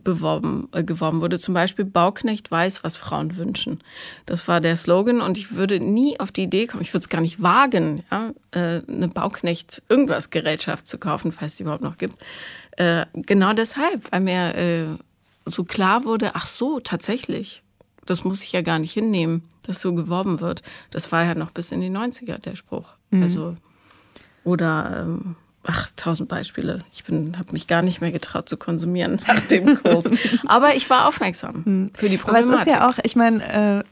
beworben, äh, geworben wurde. Zum Beispiel Bauknecht weiß, was Frauen wünschen. Das war der Slogan und ich würde nie auf die Idee kommen, ich würde es gar nicht wagen, ja, äh, eine Bauknecht irgendwas Gerätschaft zu kaufen, falls es die überhaupt noch gibt. Äh, genau deshalb, weil mir äh, so klar wurde, ach so, tatsächlich, das muss ich ja gar nicht hinnehmen, dass so geworben wird. Das war ja noch bis in die 90er der Spruch. Mhm. Also, oder ähm, ach, tausend Beispiele. Ich habe mich gar nicht mehr getraut zu konsumieren nach dem Kurs. Aber ich war aufmerksam hm. für die Problematik. Aber es ist ja auch, ich meine, äh,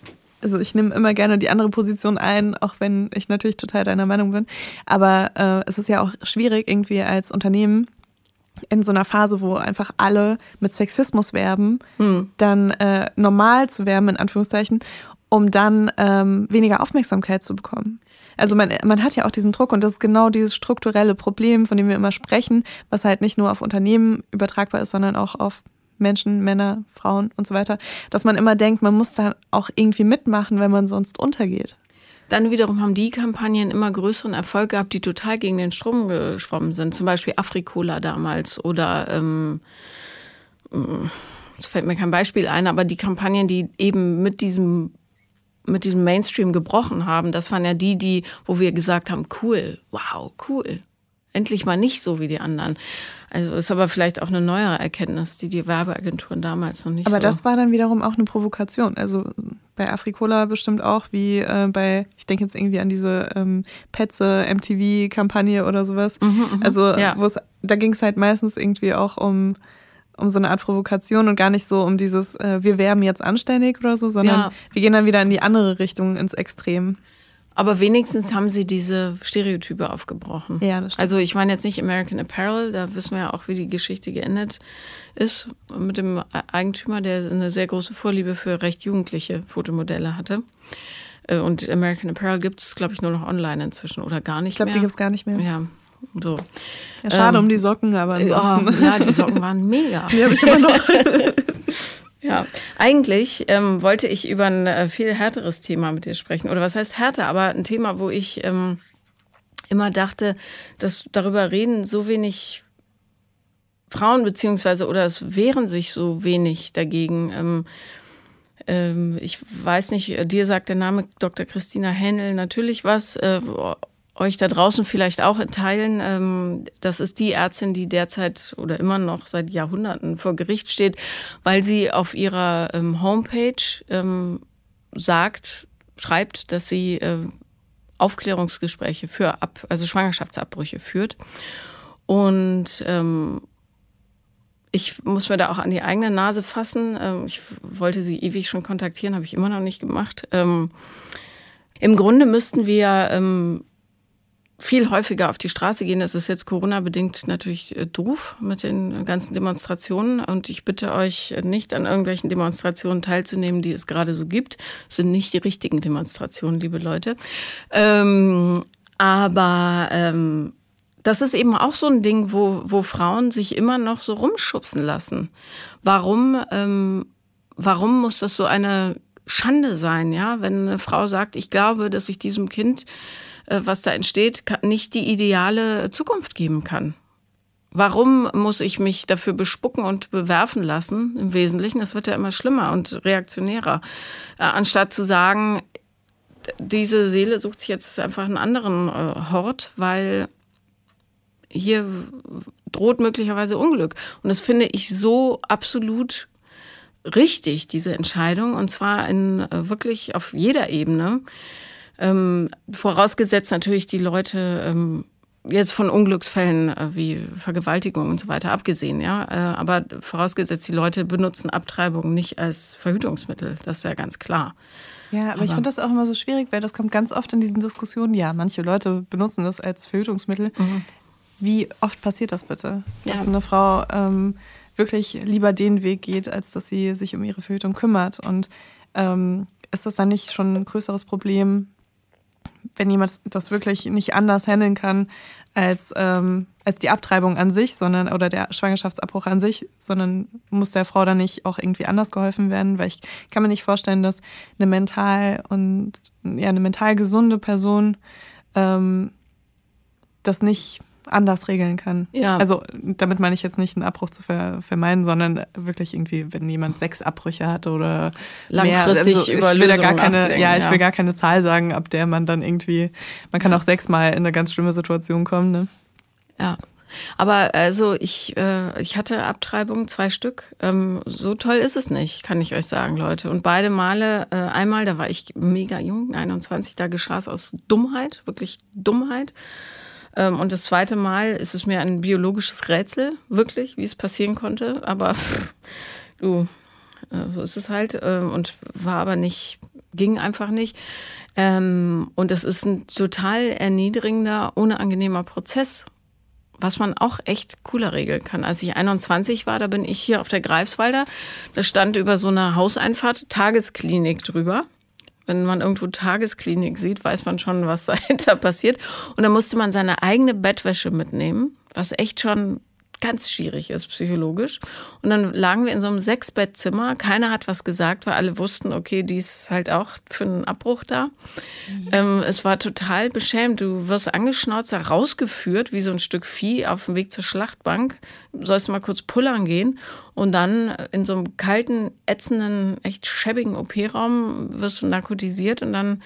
also ich nehme immer gerne die andere Position ein, auch wenn ich natürlich total deiner Meinung bin. Aber äh, es ist ja auch schwierig irgendwie als Unternehmen in so einer Phase, wo einfach alle mit Sexismus werben, hm. dann äh, normal zu werben, in Anführungszeichen, um dann ähm, weniger Aufmerksamkeit zu bekommen. Also man, man hat ja auch diesen Druck und das ist genau dieses strukturelle Problem, von dem wir immer sprechen, was halt nicht nur auf Unternehmen übertragbar ist, sondern auch auf Menschen, Männer, Frauen und so weiter, dass man immer denkt, man muss da auch irgendwie mitmachen, wenn man sonst untergeht. Dann wiederum haben die Kampagnen immer größeren Erfolg gehabt, die total gegen den Strom geschwommen sind. Zum Beispiel Afrikola damals oder ähm, es fällt mir kein Beispiel ein, aber die Kampagnen, die eben mit diesem mit diesem Mainstream gebrochen haben, das waren ja die, die, wo wir gesagt haben, cool, wow, cool. Endlich mal nicht so wie die anderen. Also ist aber vielleicht auch eine neuere Erkenntnis, die die Werbeagenturen damals noch nicht aber so. Aber das war dann wiederum auch eine Provokation. Also bei Afrikola bestimmt auch, wie äh, bei, ich denke jetzt irgendwie an diese ähm, Petze MTV-Kampagne oder sowas. Mhm, mh. Also ja. da ging es halt meistens irgendwie auch um um so eine Art Provokation und gar nicht so um dieses, äh, wir werben jetzt anständig oder so, sondern ja. wir gehen dann wieder in die andere Richtung, ins Extrem. Aber wenigstens haben sie diese Stereotype aufgebrochen. Ja, das stimmt. Also ich meine jetzt nicht American Apparel, da wissen wir ja auch, wie die Geschichte geendet ist mit dem Eigentümer, der eine sehr große Vorliebe für recht jugendliche Fotomodelle hatte. Äh, und American Apparel gibt es, glaube ich, nur noch online inzwischen oder gar nicht ich glaub, mehr. Ich glaube, die gibt es gar nicht mehr. Ja, so. Ja, schade ähm, um die Socken, aber ansonsten. Oh, ja, die Socken waren mega. Die habe ich immer noch. ja, eigentlich ähm, wollte ich über ein äh, viel härteres Thema mit dir sprechen. Oder was heißt härter? Aber ein Thema, wo ich ähm, immer dachte, dass darüber reden so wenig Frauen, beziehungsweise, oder es wehren sich so wenig dagegen. Ähm, ähm ich weiß nicht, dir sagt der Name Dr. Christina Händel natürlich was. Äh, euch da draußen vielleicht auch Teilen. Ähm, das ist die Ärztin, die derzeit oder immer noch seit Jahrhunderten vor Gericht steht, weil sie auf ihrer ähm, Homepage ähm, sagt, schreibt, dass sie äh, Aufklärungsgespräche für Ab also Schwangerschaftsabbrüche führt. Und ich muss mir da auch an die eigene Nase fassen. Ich wollte sie ewig schon kontaktieren, habe ich immer noch nicht gemacht. Im Grunde müssten wir viel häufiger auf die Straße gehen. Das ist jetzt Corona-bedingt natürlich äh, doof mit den ganzen Demonstrationen. Und ich bitte euch nicht an irgendwelchen Demonstrationen teilzunehmen, die es gerade so gibt. Das sind nicht die richtigen Demonstrationen, liebe Leute. Ähm, aber ähm, das ist eben auch so ein Ding, wo, wo Frauen sich immer noch so rumschubsen lassen. Warum, ähm, warum muss das so eine Schande sein, ja? Wenn eine Frau sagt, ich glaube, dass ich diesem Kind äh, was da entsteht, nicht die ideale Zukunft geben kann. Warum muss ich mich dafür bespucken und bewerfen lassen? Im Wesentlichen, das wird ja immer schlimmer und reaktionärer. Äh, anstatt zu sagen, diese Seele sucht sich jetzt einfach einen anderen äh, Hort, weil hier droht möglicherweise Unglück. Und das finde ich so absolut richtig, diese Entscheidung, und zwar in wirklich auf jeder Ebene. Ähm, vorausgesetzt natürlich die Leute ähm, jetzt von Unglücksfällen äh, wie Vergewaltigung und so weiter abgesehen, ja. Äh, aber vorausgesetzt, die Leute benutzen Abtreibung nicht als Verhütungsmittel. Das ist ja ganz klar. Ja, aber, aber ich finde das auch immer so schwierig, weil das kommt ganz oft in diesen Diskussionen. Ja, manche Leute benutzen das als Verhütungsmittel. Mhm. Wie oft passiert das bitte? Dass ja. eine Frau ähm, wirklich lieber den Weg geht, als dass sie sich um ihre Verhütung kümmert. Und ähm, ist das dann nicht schon ein größeres Problem, wenn jemand das wirklich nicht anders handeln kann als, ähm, als die Abtreibung an sich, sondern oder der Schwangerschaftsabbruch an sich, sondern muss der Frau dann nicht auch irgendwie anders geholfen werden, weil ich kann mir nicht vorstellen, dass eine mental und ja eine mental gesunde Person ähm, das nicht anders regeln kann. Ja. Also damit meine ich jetzt nicht einen Abbruch zu vermeiden, sondern wirklich irgendwie, wenn jemand sechs Abbrüche hat oder langfristig mehr, also über will gar keine, ja, ich will gar keine Zahl sagen, ab der man dann irgendwie, man kann ja. auch sechsmal in eine ganz schlimme Situation kommen. Ne? Ja. Aber also ich, äh, ich hatte Abtreibung, zwei Stück. Ähm, so toll ist es nicht, kann ich euch sagen, Leute. Und beide Male, äh, einmal, da war ich mega jung, 21, da geschah es aus Dummheit, wirklich Dummheit. Ähm, und das zweite Mal ist es mir ein biologisches Rätsel, wirklich, wie es passieren konnte. Aber pff, du, äh, so ist es halt. Ähm, und war aber nicht, ging einfach nicht. Ähm, und das ist ein total erniedrigender, unangenehmer Prozess was man auch echt cooler regeln kann. Als ich 21 war, da bin ich hier auf der Greifswalder, da stand über so einer Hauseinfahrt Tagesklinik drüber. Wenn man irgendwo Tagesklinik sieht, weiß man schon, was dahinter passiert. Und dann musste man seine eigene Bettwäsche mitnehmen, was echt schon ganz schwierig ist psychologisch. Und dann lagen wir in so einem Sechsbettzimmer. Keiner hat was gesagt, weil alle wussten, okay, die ist halt auch für einen Abbruch da. Mhm. Ähm, es war total beschämt. Du wirst angeschnauzt, rausgeführt wie so ein Stück Vieh auf dem Weg zur Schlachtbank. Sollst du mal kurz pullern gehen. Und dann in so einem kalten, ätzenden, echt schäbigen OP-Raum wirst du narkotisiert und dann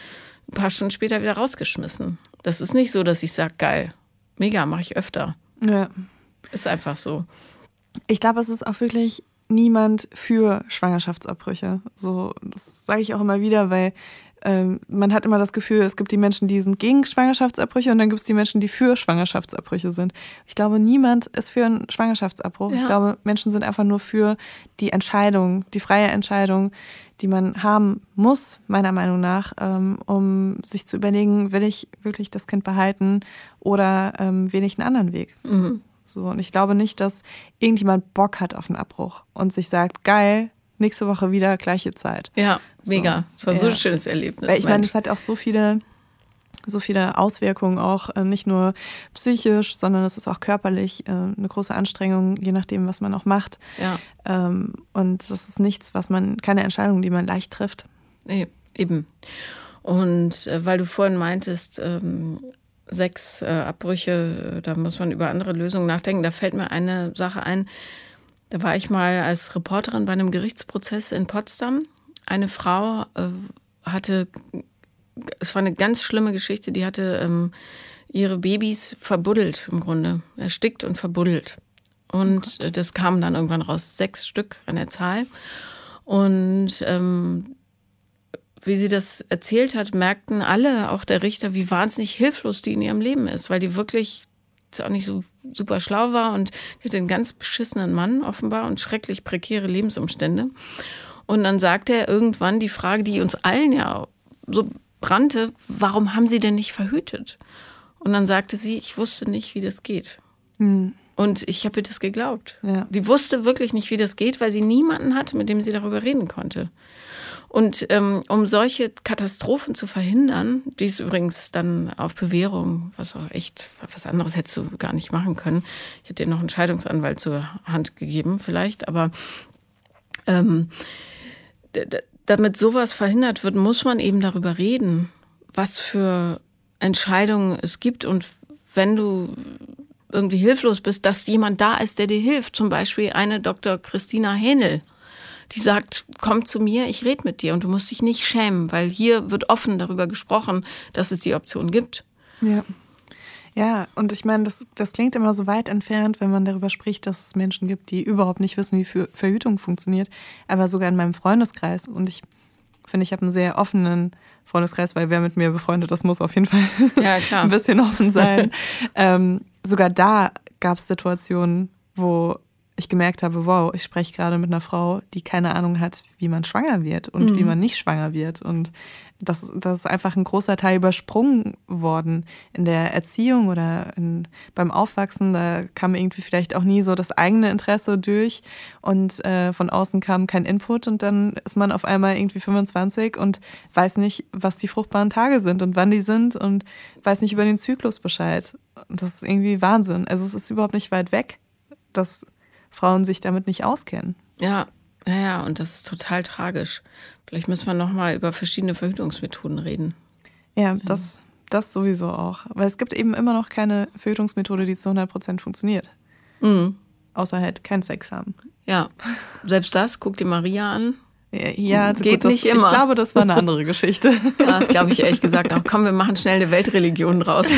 ein paar Stunden später wieder rausgeschmissen. Das ist nicht so, dass ich sage, geil, mega, mache ich öfter. Ja. Ist einfach so. Ich glaube, es ist auch wirklich niemand für Schwangerschaftsabbrüche. So, das sage ich auch immer wieder, weil ähm, man hat immer das Gefühl, es gibt die Menschen, die sind gegen Schwangerschaftsabbrüche und dann gibt es die Menschen, die für Schwangerschaftsabbrüche sind. Ich glaube, niemand ist für einen Schwangerschaftsabbruch. Ja. Ich glaube, Menschen sind einfach nur für die Entscheidung, die freie Entscheidung, die man haben muss, meiner Meinung nach, ähm, um sich zu überlegen, will ich wirklich das Kind behalten oder ähm, wähle ich einen anderen Weg. Mhm. So, und ich glaube nicht, dass irgendjemand Bock hat auf einen Abbruch und sich sagt, geil, nächste Woche wieder gleiche Zeit. Ja, mega. So, das war ja. so ein schönes Erlebnis. Weil ich meine, es hat auch so viele, so viele Auswirkungen, auch äh, nicht nur psychisch, sondern es ist auch körperlich äh, eine große Anstrengung, je nachdem, was man auch macht. Ja. Ähm, und das ist nichts, was man, keine Entscheidung, die man leicht trifft. Nee, eben. Und äh, weil du vorhin meintest, ähm, sechs äh, Abbrüche, da muss man über andere Lösungen nachdenken. Da fällt mir eine Sache ein. Da war ich mal als Reporterin bei einem Gerichtsprozess in Potsdam. Eine Frau äh, hatte, es war eine ganz schlimme Geschichte, die hatte ähm, ihre Babys verbuddelt im Grunde, erstickt und verbuddelt. Und oh das kam dann irgendwann raus, sechs Stück an der Zahl. Und ähm, wie sie das erzählt hat, merkten alle, auch der Richter, wie wahnsinnig hilflos die in ihrem Leben ist, weil die wirklich auch nicht so super schlau war und die hatte einen ganz beschissenen Mann offenbar und schrecklich prekäre Lebensumstände. Und dann sagte er irgendwann die Frage, die uns allen ja so brannte, warum haben sie denn nicht verhütet? Und dann sagte sie, ich wusste nicht, wie das geht. Mhm. Und ich habe ihr das geglaubt. Ja. Die wusste wirklich nicht, wie das geht, weil sie niemanden hatte, mit dem sie darüber reden konnte. Und ähm, um solche Katastrophen zu verhindern, die ist übrigens dann auf Bewährung, was auch echt, was anderes hättest du gar nicht machen können. Ich hätte dir noch einen Scheidungsanwalt zur Hand gegeben, vielleicht, aber ähm, damit sowas verhindert wird, muss man eben darüber reden, was für Entscheidungen es gibt und wenn du irgendwie hilflos bist, dass jemand da ist, der dir hilft. Zum Beispiel eine Dr. Christina Hähnel die sagt, komm zu mir, ich rede mit dir und du musst dich nicht schämen, weil hier wird offen darüber gesprochen, dass es die Option gibt. Ja. Ja, und ich meine, das, das klingt immer so weit entfernt, wenn man darüber spricht, dass es Menschen gibt, die überhaupt nicht wissen, wie Verhütung funktioniert, aber sogar in meinem Freundeskreis. Und ich finde ich, habe einen sehr offenen Freundeskreis, weil wer mit mir befreundet, das muss auf jeden Fall ja, ein bisschen offen sein. ähm, sogar da gab es Situationen, wo ich gemerkt habe, wow, ich spreche gerade mit einer Frau, die keine Ahnung hat, wie man schwanger wird und mhm. wie man nicht schwanger wird. Und das, das ist einfach ein großer Teil übersprungen worden in der Erziehung oder in, beim Aufwachsen. Da kam irgendwie vielleicht auch nie so das eigene Interesse durch und äh, von außen kam kein Input und dann ist man auf einmal irgendwie 25 und weiß nicht, was die fruchtbaren Tage sind und wann die sind und weiß nicht über den Zyklus Bescheid. Und das ist irgendwie Wahnsinn. Also es ist überhaupt nicht weit weg, dass Frauen sich damit nicht auskennen. Ja, ja, ja, und das ist total tragisch. Vielleicht müssen wir nochmal über verschiedene Verhütungsmethoden reden. Ja, das, das sowieso auch. Weil es gibt eben immer noch keine Verhütungsmethode, die zu 100 Prozent funktioniert. Mhm. Außer halt kein Sex haben. Ja, selbst das, guck dir Maria an. Ja, geht gut, das, nicht immer. Ich glaube, das war eine andere Geschichte. Ja, das glaube ich ehrlich gesagt auch. Komm, wir machen schnell eine Weltreligion draus.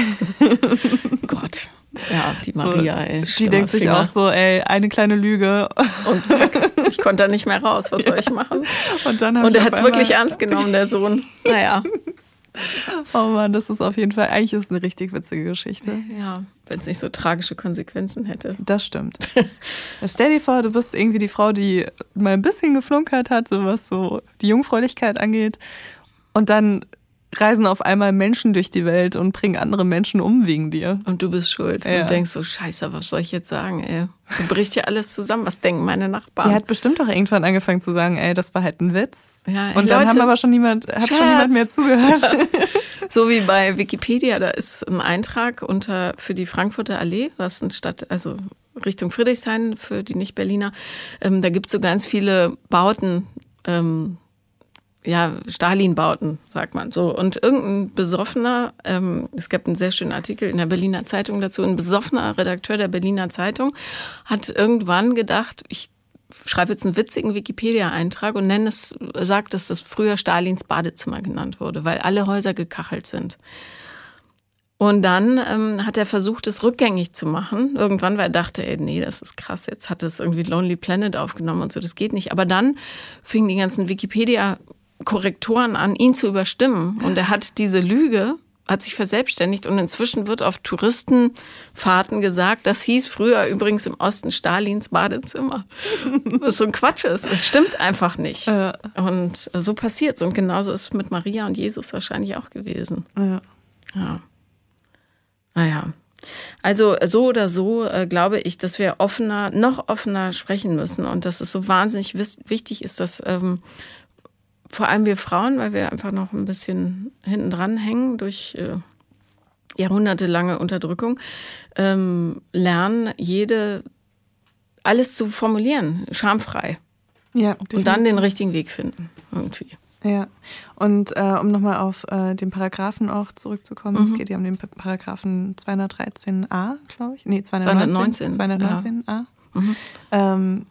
Gott. Ja, die Maria, so, ey. Die denkt sich auch so, ey, eine kleine Lüge. Und zack, ich konnte da nicht mehr raus. Was soll ich machen? Und, dann Und er hat es wirklich ernst genommen, der Sohn. Naja. Oh Mann, das ist auf jeden Fall, eigentlich ist eine richtig witzige Geschichte. Ja, wenn es nicht so tragische Konsequenzen hätte. Das stimmt. Stell dir vor, du bist irgendwie die Frau, die mal ein bisschen geflunkert hat, so was so die Jungfräulichkeit angeht. Und dann reisen auf einmal Menschen durch die Welt und bringen andere Menschen um wegen dir. Und du bist schuld. Ja. Und denkst so, scheiße, was soll ich jetzt sagen, ey? Du brichst ja alles zusammen. Was denken meine Nachbarn? Die hat bestimmt auch irgendwann angefangen zu sagen, ey, das war halt ein Witz. Ja, ey, und dann Leute, haben aber schon niemand, hat schon niemand mehr zugehört. so wie bei Wikipedia, da ist ein Eintrag unter für die Frankfurter Allee, was ein Stadt, also Richtung Friedrichshain für die Nicht-Berliner. Ähm, da gibt es so ganz viele Bauten. Ähm, ja, Stalin-Bauten, sagt man so. Und irgendein besoffener, ähm, es gab einen sehr schönen Artikel in der Berliner Zeitung dazu, ein besoffener Redakteur der Berliner Zeitung hat irgendwann gedacht, ich schreibe jetzt einen witzigen Wikipedia-Eintrag und nenne es, sagt, dass das früher Stalins Badezimmer genannt wurde, weil alle Häuser gekachelt sind. Und dann ähm, hat er versucht, es rückgängig zu machen. Irgendwann, weil er dachte, ey, nee, das ist krass, jetzt hat es irgendwie Lonely Planet aufgenommen und so, das geht nicht. Aber dann fingen die ganzen Wikipedia Korrektoren an, ihn zu überstimmen. Und er hat diese Lüge, hat sich verselbstständigt und inzwischen wird auf Touristenfahrten gesagt, das hieß früher übrigens im Osten Stalins Badezimmer. Was so ein Quatsch ist. Es stimmt einfach nicht. Ja. Und so passiert's. Und genauso ist es mit Maria und Jesus wahrscheinlich auch gewesen. Ja. Ja. Naja. Also so oder so äh, glaube ich, dass wir offener, noch offener sprechen müssen und dass es so wahnsinnig wichtig ist, dass ähm, vor allem wir Frauen, weil wir einfach noch ein bisschen hinten dran hängen durch äh, jahrhundertelange Unterdrückung, ähm, lernen, jede alles zu formulieren, schamfrei. Ja, definitiv. und dann den richtigen Weg finden, irgendwie. Ja, und äh, um nochmal auf äh, den Paragraphen auch zurückzukommen, mhm. es geht ja um den Paragraphen 213a, glaube ich. Nee, 219. 219, 219a. Ja. Mhm. Ähm,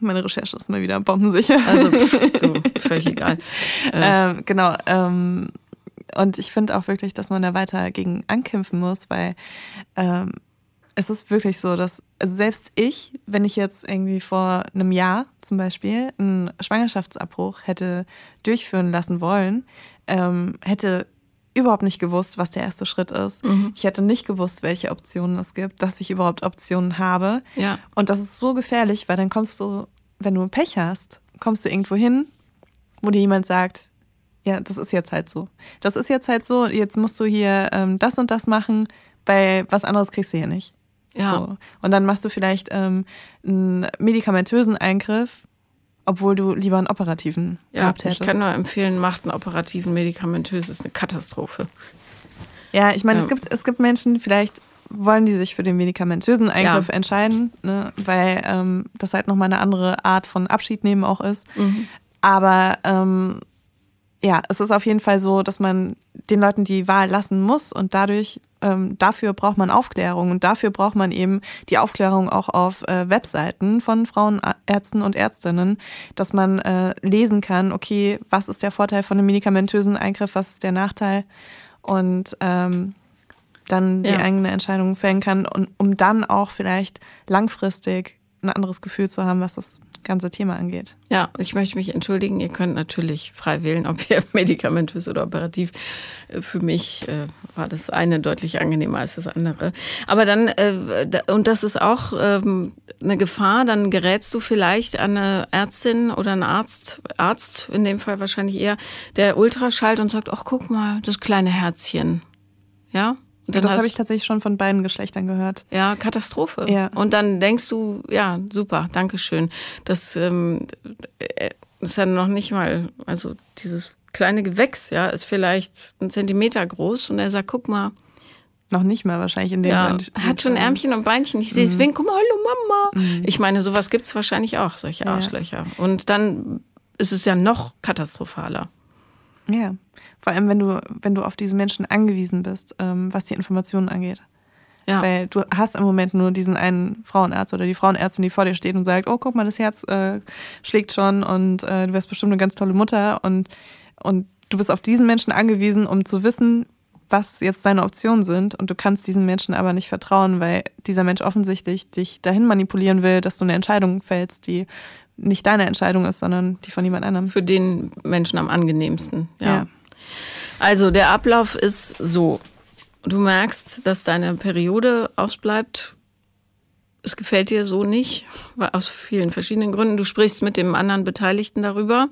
meine Recherche ist mal wieder bombensicher. Also, pff, du, völlig egal. Ähm, genau. Ähm, und ich finde auch wirklich, dass man da weiter gegen ankämpfen muss, weil ähm, es ist wirklich so, dass also selbst ich, wenn ich jetzt irgendwie vor einem Jahr zum Beispiel einen Schwangerschaftsabbruch hätte durchführen lassen wollen, ähm, hätte überhaupt nicht gewusst, was der erste Schritt ist. Mhm. Ich hätte nicht gewusst, welche Optionen es gibt, dass ich überhaupt Optionen habe. Ja. Und das ist so gefährlich, weil dann kommst du, wenn du Pech hast, kommst du irgendwo hin, wo dir jemand sagt, ja, das ist jetzt halt so. Das ist jetzt halt so, jetzt musst du hier ähm, das und das machen, weil was anderes kriegst du hier nicht. Ja. So. Und dann machst du vielleicht ähm, einen medikamentösen Eingriff, obwohl du lieber einen operativen ja, gehabt hättest. Ich kann nur empfehlen, macht einen operativen medikamentös, ist eine Katastrophe. Ja, ich meine, ja. es, gibt, es gibt Menschen, vielleicht wollen die sich für den medikamentösen Eingriff ja. entscheiden, ne, weil ähm, das halt nochmal eine andere Art von Abschied nehmen auch ist. Mhm. Aber ähm, ja, es ist auf jeden Fall so, dass man den Leuten die Wahl lassen muss und dadurch ähm, dafür braucht man Aufklärung und dafür braucht man eben die Aufklärung auch auf äh, Webseiten von Frauenärzten und Ärztinnen, dass man äh, lesen kann, okay, was ist der Vorteil von einem medikamentösen Eingriff, was ist der Nachteil und ähm, dann die ja. eigene Entscheidung fällen kann und um dann auch vielleicht langfristig ein anderes Gefühl zu haben, was das ganze Thema angeht. Ja, ich möchte mich entschuldigen. Ihr könnt natürlich frei wählen, ob ihr medikamentös oder operativ. Äh, für mich äh, war das eine deutlich angenehmer als das andere. Aber dann, äh, und das ist auch ähm, eine Gefahr, dann gerätst du vielleicht an eine Ärztin oder einen Arzt, Arzt in dem Fall wahrscheinlich eher, der Ultraschallt und sagt, ach guck mal, das kleine Herzchen. Ja, das habe ich tatsächlich schon von beiden Geschlechtern gehört. Ja, Katastrophe. Ja. Und dann denkst du, ja, super, Dankeschön. Das ähm, äh, ist ja noch nicht mal, also dieses kleine Gewächs, ja, ist vielleicht ein Zentimeter groß und er sagt, guck mal. Noch nicht mal wahrscheinlich in dem ja, Moment. Er hat schon Ärmchen und Beinchen. Ich sehe es mhm. winken, guck mal, hallo Mama. Mhm. Ich meine, sowas gibt es wahrscheinlich auch, solche Arschlöcher. Ja. Und dann ist es ja noch katastrophaler. Ja. Vor allem, wenn du, wenn du auf diese Menschen angewiesen bist, ähm, was die Informationen angeht. Ja. Weil du hast im Moment nur diesen einen Frauenarzt oder die Frauenärztin, die vor dir steht und sagt, oh, guck mal, das Herz äh, schlägt schon und äh, du wirst bestimmt eine ganz tolle Mutter und, und du bist auf diesen Menschen angewiesen, um zu wissen, was jetzt deine Optionen sind und du kannst diesen Menschen aber nicht vertrauen, weil dieser Mensch offensichtlich dich dahin manipulieren will, dass du eine Entscheidung fällst, die nicht deine Entscheidung ist, sondern die von jemand anderem. Für den Menschen am angenehmsten, ja. ja. Also der Ablauf ist so. Du merkst, dass deine Periode ausbleibt. Es gefällt dir so nicht, aus vielen verschiedenen Gründen. Du sprichst mit dem anderen Beteiligten darüber.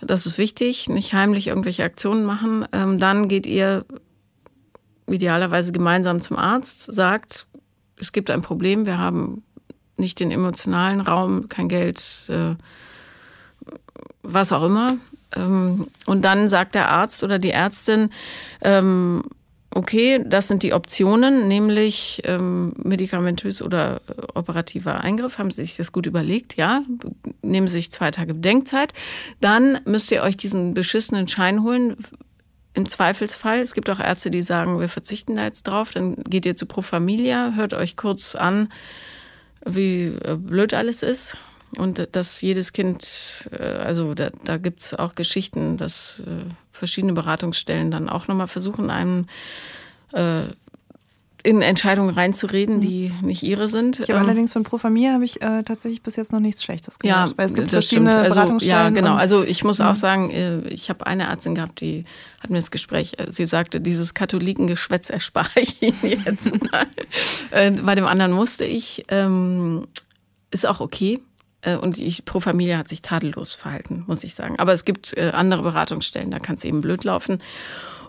Das ist wichtig, nicht heimlich irgendwelche Aktionen machen. Ähm, dann geht ihr idealerweise gemeinsam zum Arzt, sagt, es gibt ein Problem, wir haben nicht den emotionalen Raum, kein Geld, äh, was auch immer. Ähm, und dann sagt der Arzt oder die Ärztin, ähm, okay, das sind die Optionen, nämlich ähm, medikamentös oder äh, operativer Eingriff. Haben Sie sich das gut überlegt? Ja, nehmen Sie sich zwei Tage Bedenkzeit. Dann müsst ihr euch diesen beschissenen Schein holen. Im Zweifelsfall, es gibt auch Ärzte, die sagen, wir verzichten da jetzt drauf, dann geht ihr zu Pro Familia, hört euch kurz an, wie äh, blöd alles ist und dass jedes Kind, äh, also da, da gibt es auch Geschichten, dass äh, verschiedene Beratungsstellen dann auch nochmal versuchen, einem äh, in Entscheidungen reinzureden, mhm. die nicht ihre sind. Ich habe ähm, allerdings von Pro Familia habe ich äh, tatsächlich bis jetzt noch nichts Schlechtes gehört. Ja, weil es gibt verschiedene stimmt. Also, Beratungsstellen. Ja, genau. Also ich muss auch mhm. sagen, äh, ich habe eine Ärztin gehabt, die hat mir das Gespräch, sie sagte, dieses Katholikengeschwätz erspare ich Ihnen jetzt mal. Bei dem anderen musste ich. Ähm, ist auch okay. Äh, und ich, Pro Familia hat sich tadellos verhalten, muss ich sagen. Aber es gibt äh, andere Beratungsstellen, da kann es eben blöd laufen.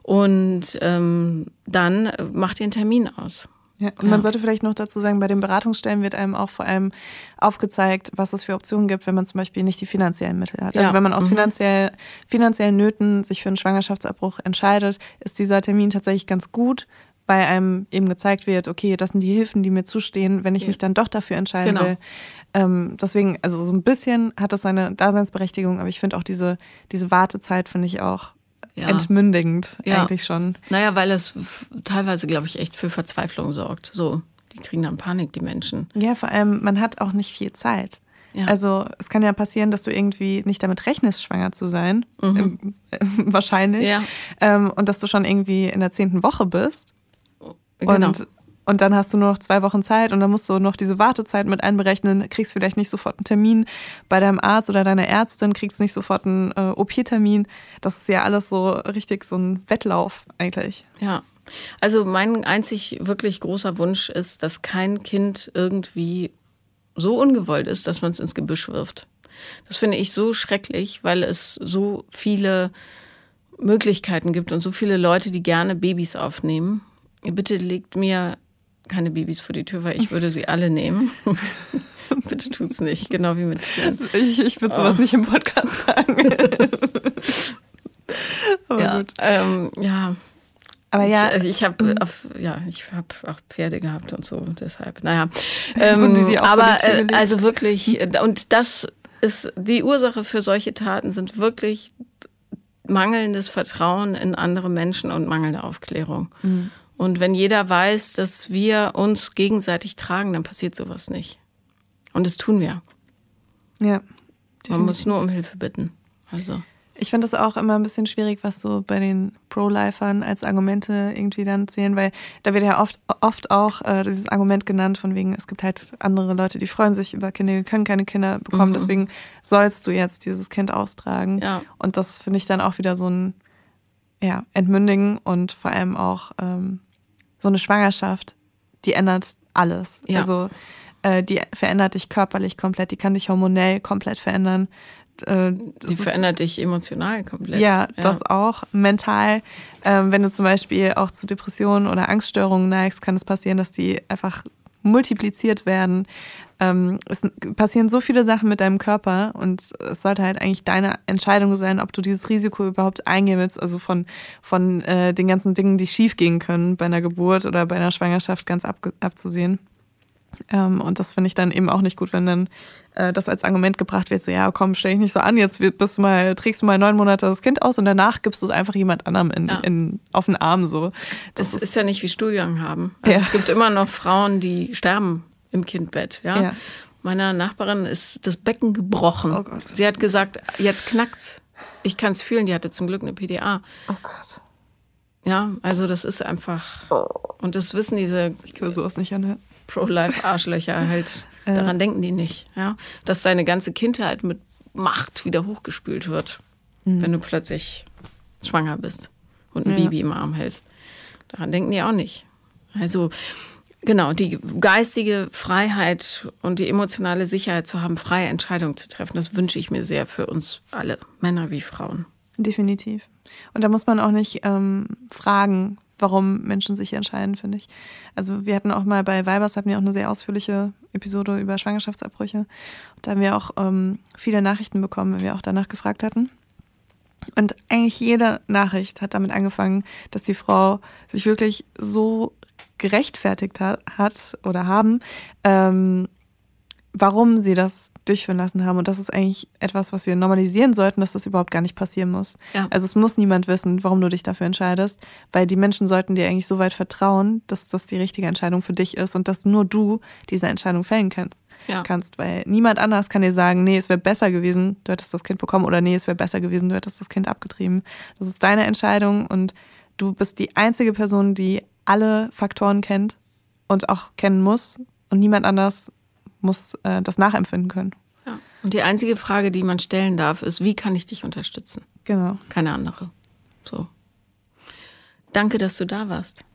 Und ähm, dann macht ihr einen Termin aus. Ja, und ja. man sollte vielleicht noch dazu sagen, bei den Beratungsstellen wird einem auch vor allem aufgezeigt, was es für Optionen gibt, wenn man zum Beispiel nicht die finanziellen Mittel hat. Also ja. Also wenn man aus mhm. finanziell, finanziellen Nöten sich für einen Schwangerschaftsabbruch entscheidet, ist dieser Termin tatsächlich ganz gut, weil einem eben gezeigt wird, okay, das sind die Hilfen, die mir zustehen, wenn ich ja. mich dann doch dafür entscheiden genau. will. Ähm, deswegen, also so ein bisschen hat das seine Daseinsberechtigung, aber ich finde auch diese, diese Wartezeit finde ich auch ja. entmündigend ja. eigentlich schon. Naja, weil es teilweise, glaube ich, echt für Verzweiflung sorgt. So, die kriegen dann Panik, die Menschen. Ja, vor allem, man hat auch nicht viel Zeit. Ja. Also es kann ja passieren, dass du irgendwie nicht damit rechnest, schwanger zu sein. Mhm. Äh, wahrscheinlich. Ja. Ähm, und dass du schon irgendwie in der zehnten Woche bist. Genau. Und, und dann hast du nur noch zwei Wochen Zeit und dann musst du noch diese Wartezeit mit einberechnen, kriegst vielleicht nicht sofort einen Termin bei deinem Arzt oder deiner Ärztin, kriegst nicht sofort einen äh, OP-Termin. Das ist ja alles so richtig so ein Wettlauf eigentlich. Ja. Also mein einzig wirklich großer Wunsch ist, dass kein Kind irgendwie so ungewollt ist, dass man es ins Gebüsch wirft. Das finde ich so schrecklich, weil es so viele Möglichkeiten gibt und so viele Leute, die gerne Babys aufnehmen Bitte legt mir keine Babys vor die Tür, weil ich würde sie alle nehmen. Bitte tut's nicht, genau wie mit Tieren. Ich, ich würde sowas oh. nicht im Podcast sagen. Aber ja, gut. Ähm, ja. Aber ja. Ich, also ich habe mhm. ja, ich habe auch Pferde gehabt und so, deshalb. Naja. Ähm, aber äh, also wirklich, und das ist die Ursache für solche Taten sind wirklich mangelndes Vertrauen in andere Menschen und mangelnde Aufklärung. Mhm. Und wenn jeder weiß, dass wir uns gegenseitig tragen, dann passiert sowas nicht. Und das tun wir. Ja. Man muss nur um Hilfe bitten. Also. Ich finde es auch immer ein bisschen schwierig, was so bei den Pro-Lifern als Argumente irgendwie dann zählen, weil da wird ja oft, oft auch äh, dieses Argument genannt, von wegen, es gibt halt andere Leute, die freuen sich über Kinder, die können keine Kinder bekommen, mhm. deswegen sollst du jetzt dieses Kind austragen. Ja. Und das finde ich dann auch wieder so ein ja, Entmündigen und vor allem auch ähm, so eine Schwangerschaft, die ändert alles. Ja. Also äh, die verändert dich körperlich komplett, die kann dich hormonell komplett verändern. Äh, die verändert dich emotional komplett. Ja, ja. das auch. Mental. Ähm, wenn du zum Beispiel auch zu Depressionen oder Angststörungen neigst, kann es passieren, dass die einfach multipliziert werden. Ähm, es passieren so viele Sachen mit deinem Körper und es sollte halt eigentlich deine Entscheidung sein, ob du dieses Risiko überhaupt eingehen willst, also von, von äh, den ganzen Dingen, die schiefgehen können bei einer Geburt oder bei einer Schwangerschaft ganz ab, abzusehen. Ähm, und das finde ich dann eben auch nicht gut, wenn dann äh, das als Argument gebracht wird, so ja, komm, stell dich nicht so an, jetzt bist du mal, trägst du mal neun Monate das Kind aus und danach gibst du es einfach jemand anderem in, ja. in, auf den Arm so. Das, das ist, ist, ja nicht wie Stuhlgang haben. Also ja. Es gibt immer noch Frauen, die sterben im Kindbett, ja. ja. Meiner Nachbarin ist das Becken gebrochen. Oh Gott. Sie hat gesagt, jetzt knackt's. Ich kann es fühlen, die hatte zum Glück eine PDA. Oh Gott. Ja, also das ist einfach. Oh. Und das wissen diese. Ich kann sowas nicht anhören. Pro-Life-Arschlöcher halt. Daran denken die nicht. Ja? Dass deine ganze Kindheit mit Macht wieder hochgespült wird, mhm. wenn du plötzlich schwanger bist und ein ja. Baby im Arm hältst. Daran denken die auch nicht. Also genau, die geistige Freiheit und die emotionale Sicherheit zu haben, freie Entscheidungen zu treffen, das wünsche ich mir sehr für uns alle, Männer wie Frauen. Definitiv. Und da muss man auch nicht ähm, fragen, warum Menschen sich entscheiden, finde ich. Also wir hatten auch mal bei Weibers hatten wir auch eine sehr ausführliche Episode über Schwangerschaftsabbrüche. Und da haben wir auch ähm, viele Nachrichten bekommen, wenn wir auch danach gefragt hatten. Und eigentlich jede Nachricht hat damit angefangen, dass die Frau sich wirklich so gerechtfertigt hat, hat oder haben, ähm, warum sie das durchführen lassen haben. Und das ist eigentlich etwas, was wir normalisieren sollten, dass das überhaupt gar nicht passieren muss. Ja. Also es muss niemand wissen, warum du dich dafür entscheidest, weil die Menschen sollten dir eigentlich so weit vertrauen, dass das die richtige Entscheidung für dich ist und dass nur du diese Entscheidung fällen kannst. Ja. kannst weil niemand anders kann dir sagen, nee, es wäre besser gewesen, du hättest das Kind bekommen oder nee, es wäre besser gewesen, du hättest das Kind abgetrieben. Das ist deine Entscheidung und du bist die einzige Person, die alle Faktoren kennt und auch kennen muss und niemand anders muss äh, das nachempfinden können. Ja. Und die einzige Frage, die man stellen darf, ist, wie kann ich dich unterstützen? Genau. Keine andere. So. Danke, dass du da warst.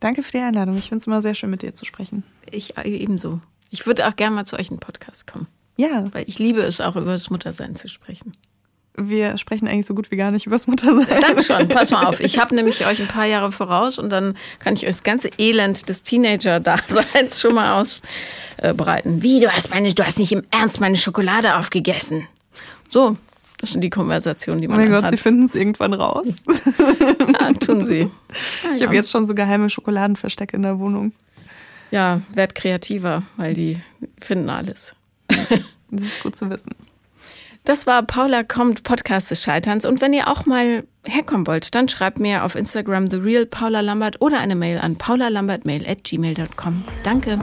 Danke für die Einladung. Ich finde es immer sehr schön, mit dir zu sprechen. Ich äh, ebenso. Ich würde auch gerne mal zu euch in den Podcast kommen. Ja. Weil ich liebe es auch, über das Muttersein zu sprechen wir sprechen eigentlich so gut wie gar nicht über das Muttersein. Dann schon, pass mal auf. Ich habe nämlich euch ein paar Jahre voraus und dann kann ich euch das ganze Elend des Teenager-Daseins schon mal ausbreiten. Wie, du hast, meine, du hast nicht im Ernst meine Schokolade aufgegessen. So, das sind die Konversationen, die man hat. Mein Gott, hat. sie finden es irgendwann raus. ja, tun sie. Ich ja. habe jetzt schon so geheime Schokoladenverstecke in der Wohnung. Ja, werd kreativer, weil die finden alles. Das ist gut zu wissen. Das war Paula kommt, Podcast des Scheiterns. Und wenn ihr auch mal herkommen wollt, dann schreibt mir auf Instagram The Real Paula Lambert oder eine Mail an paulalambertmail at gmail.com. Danke.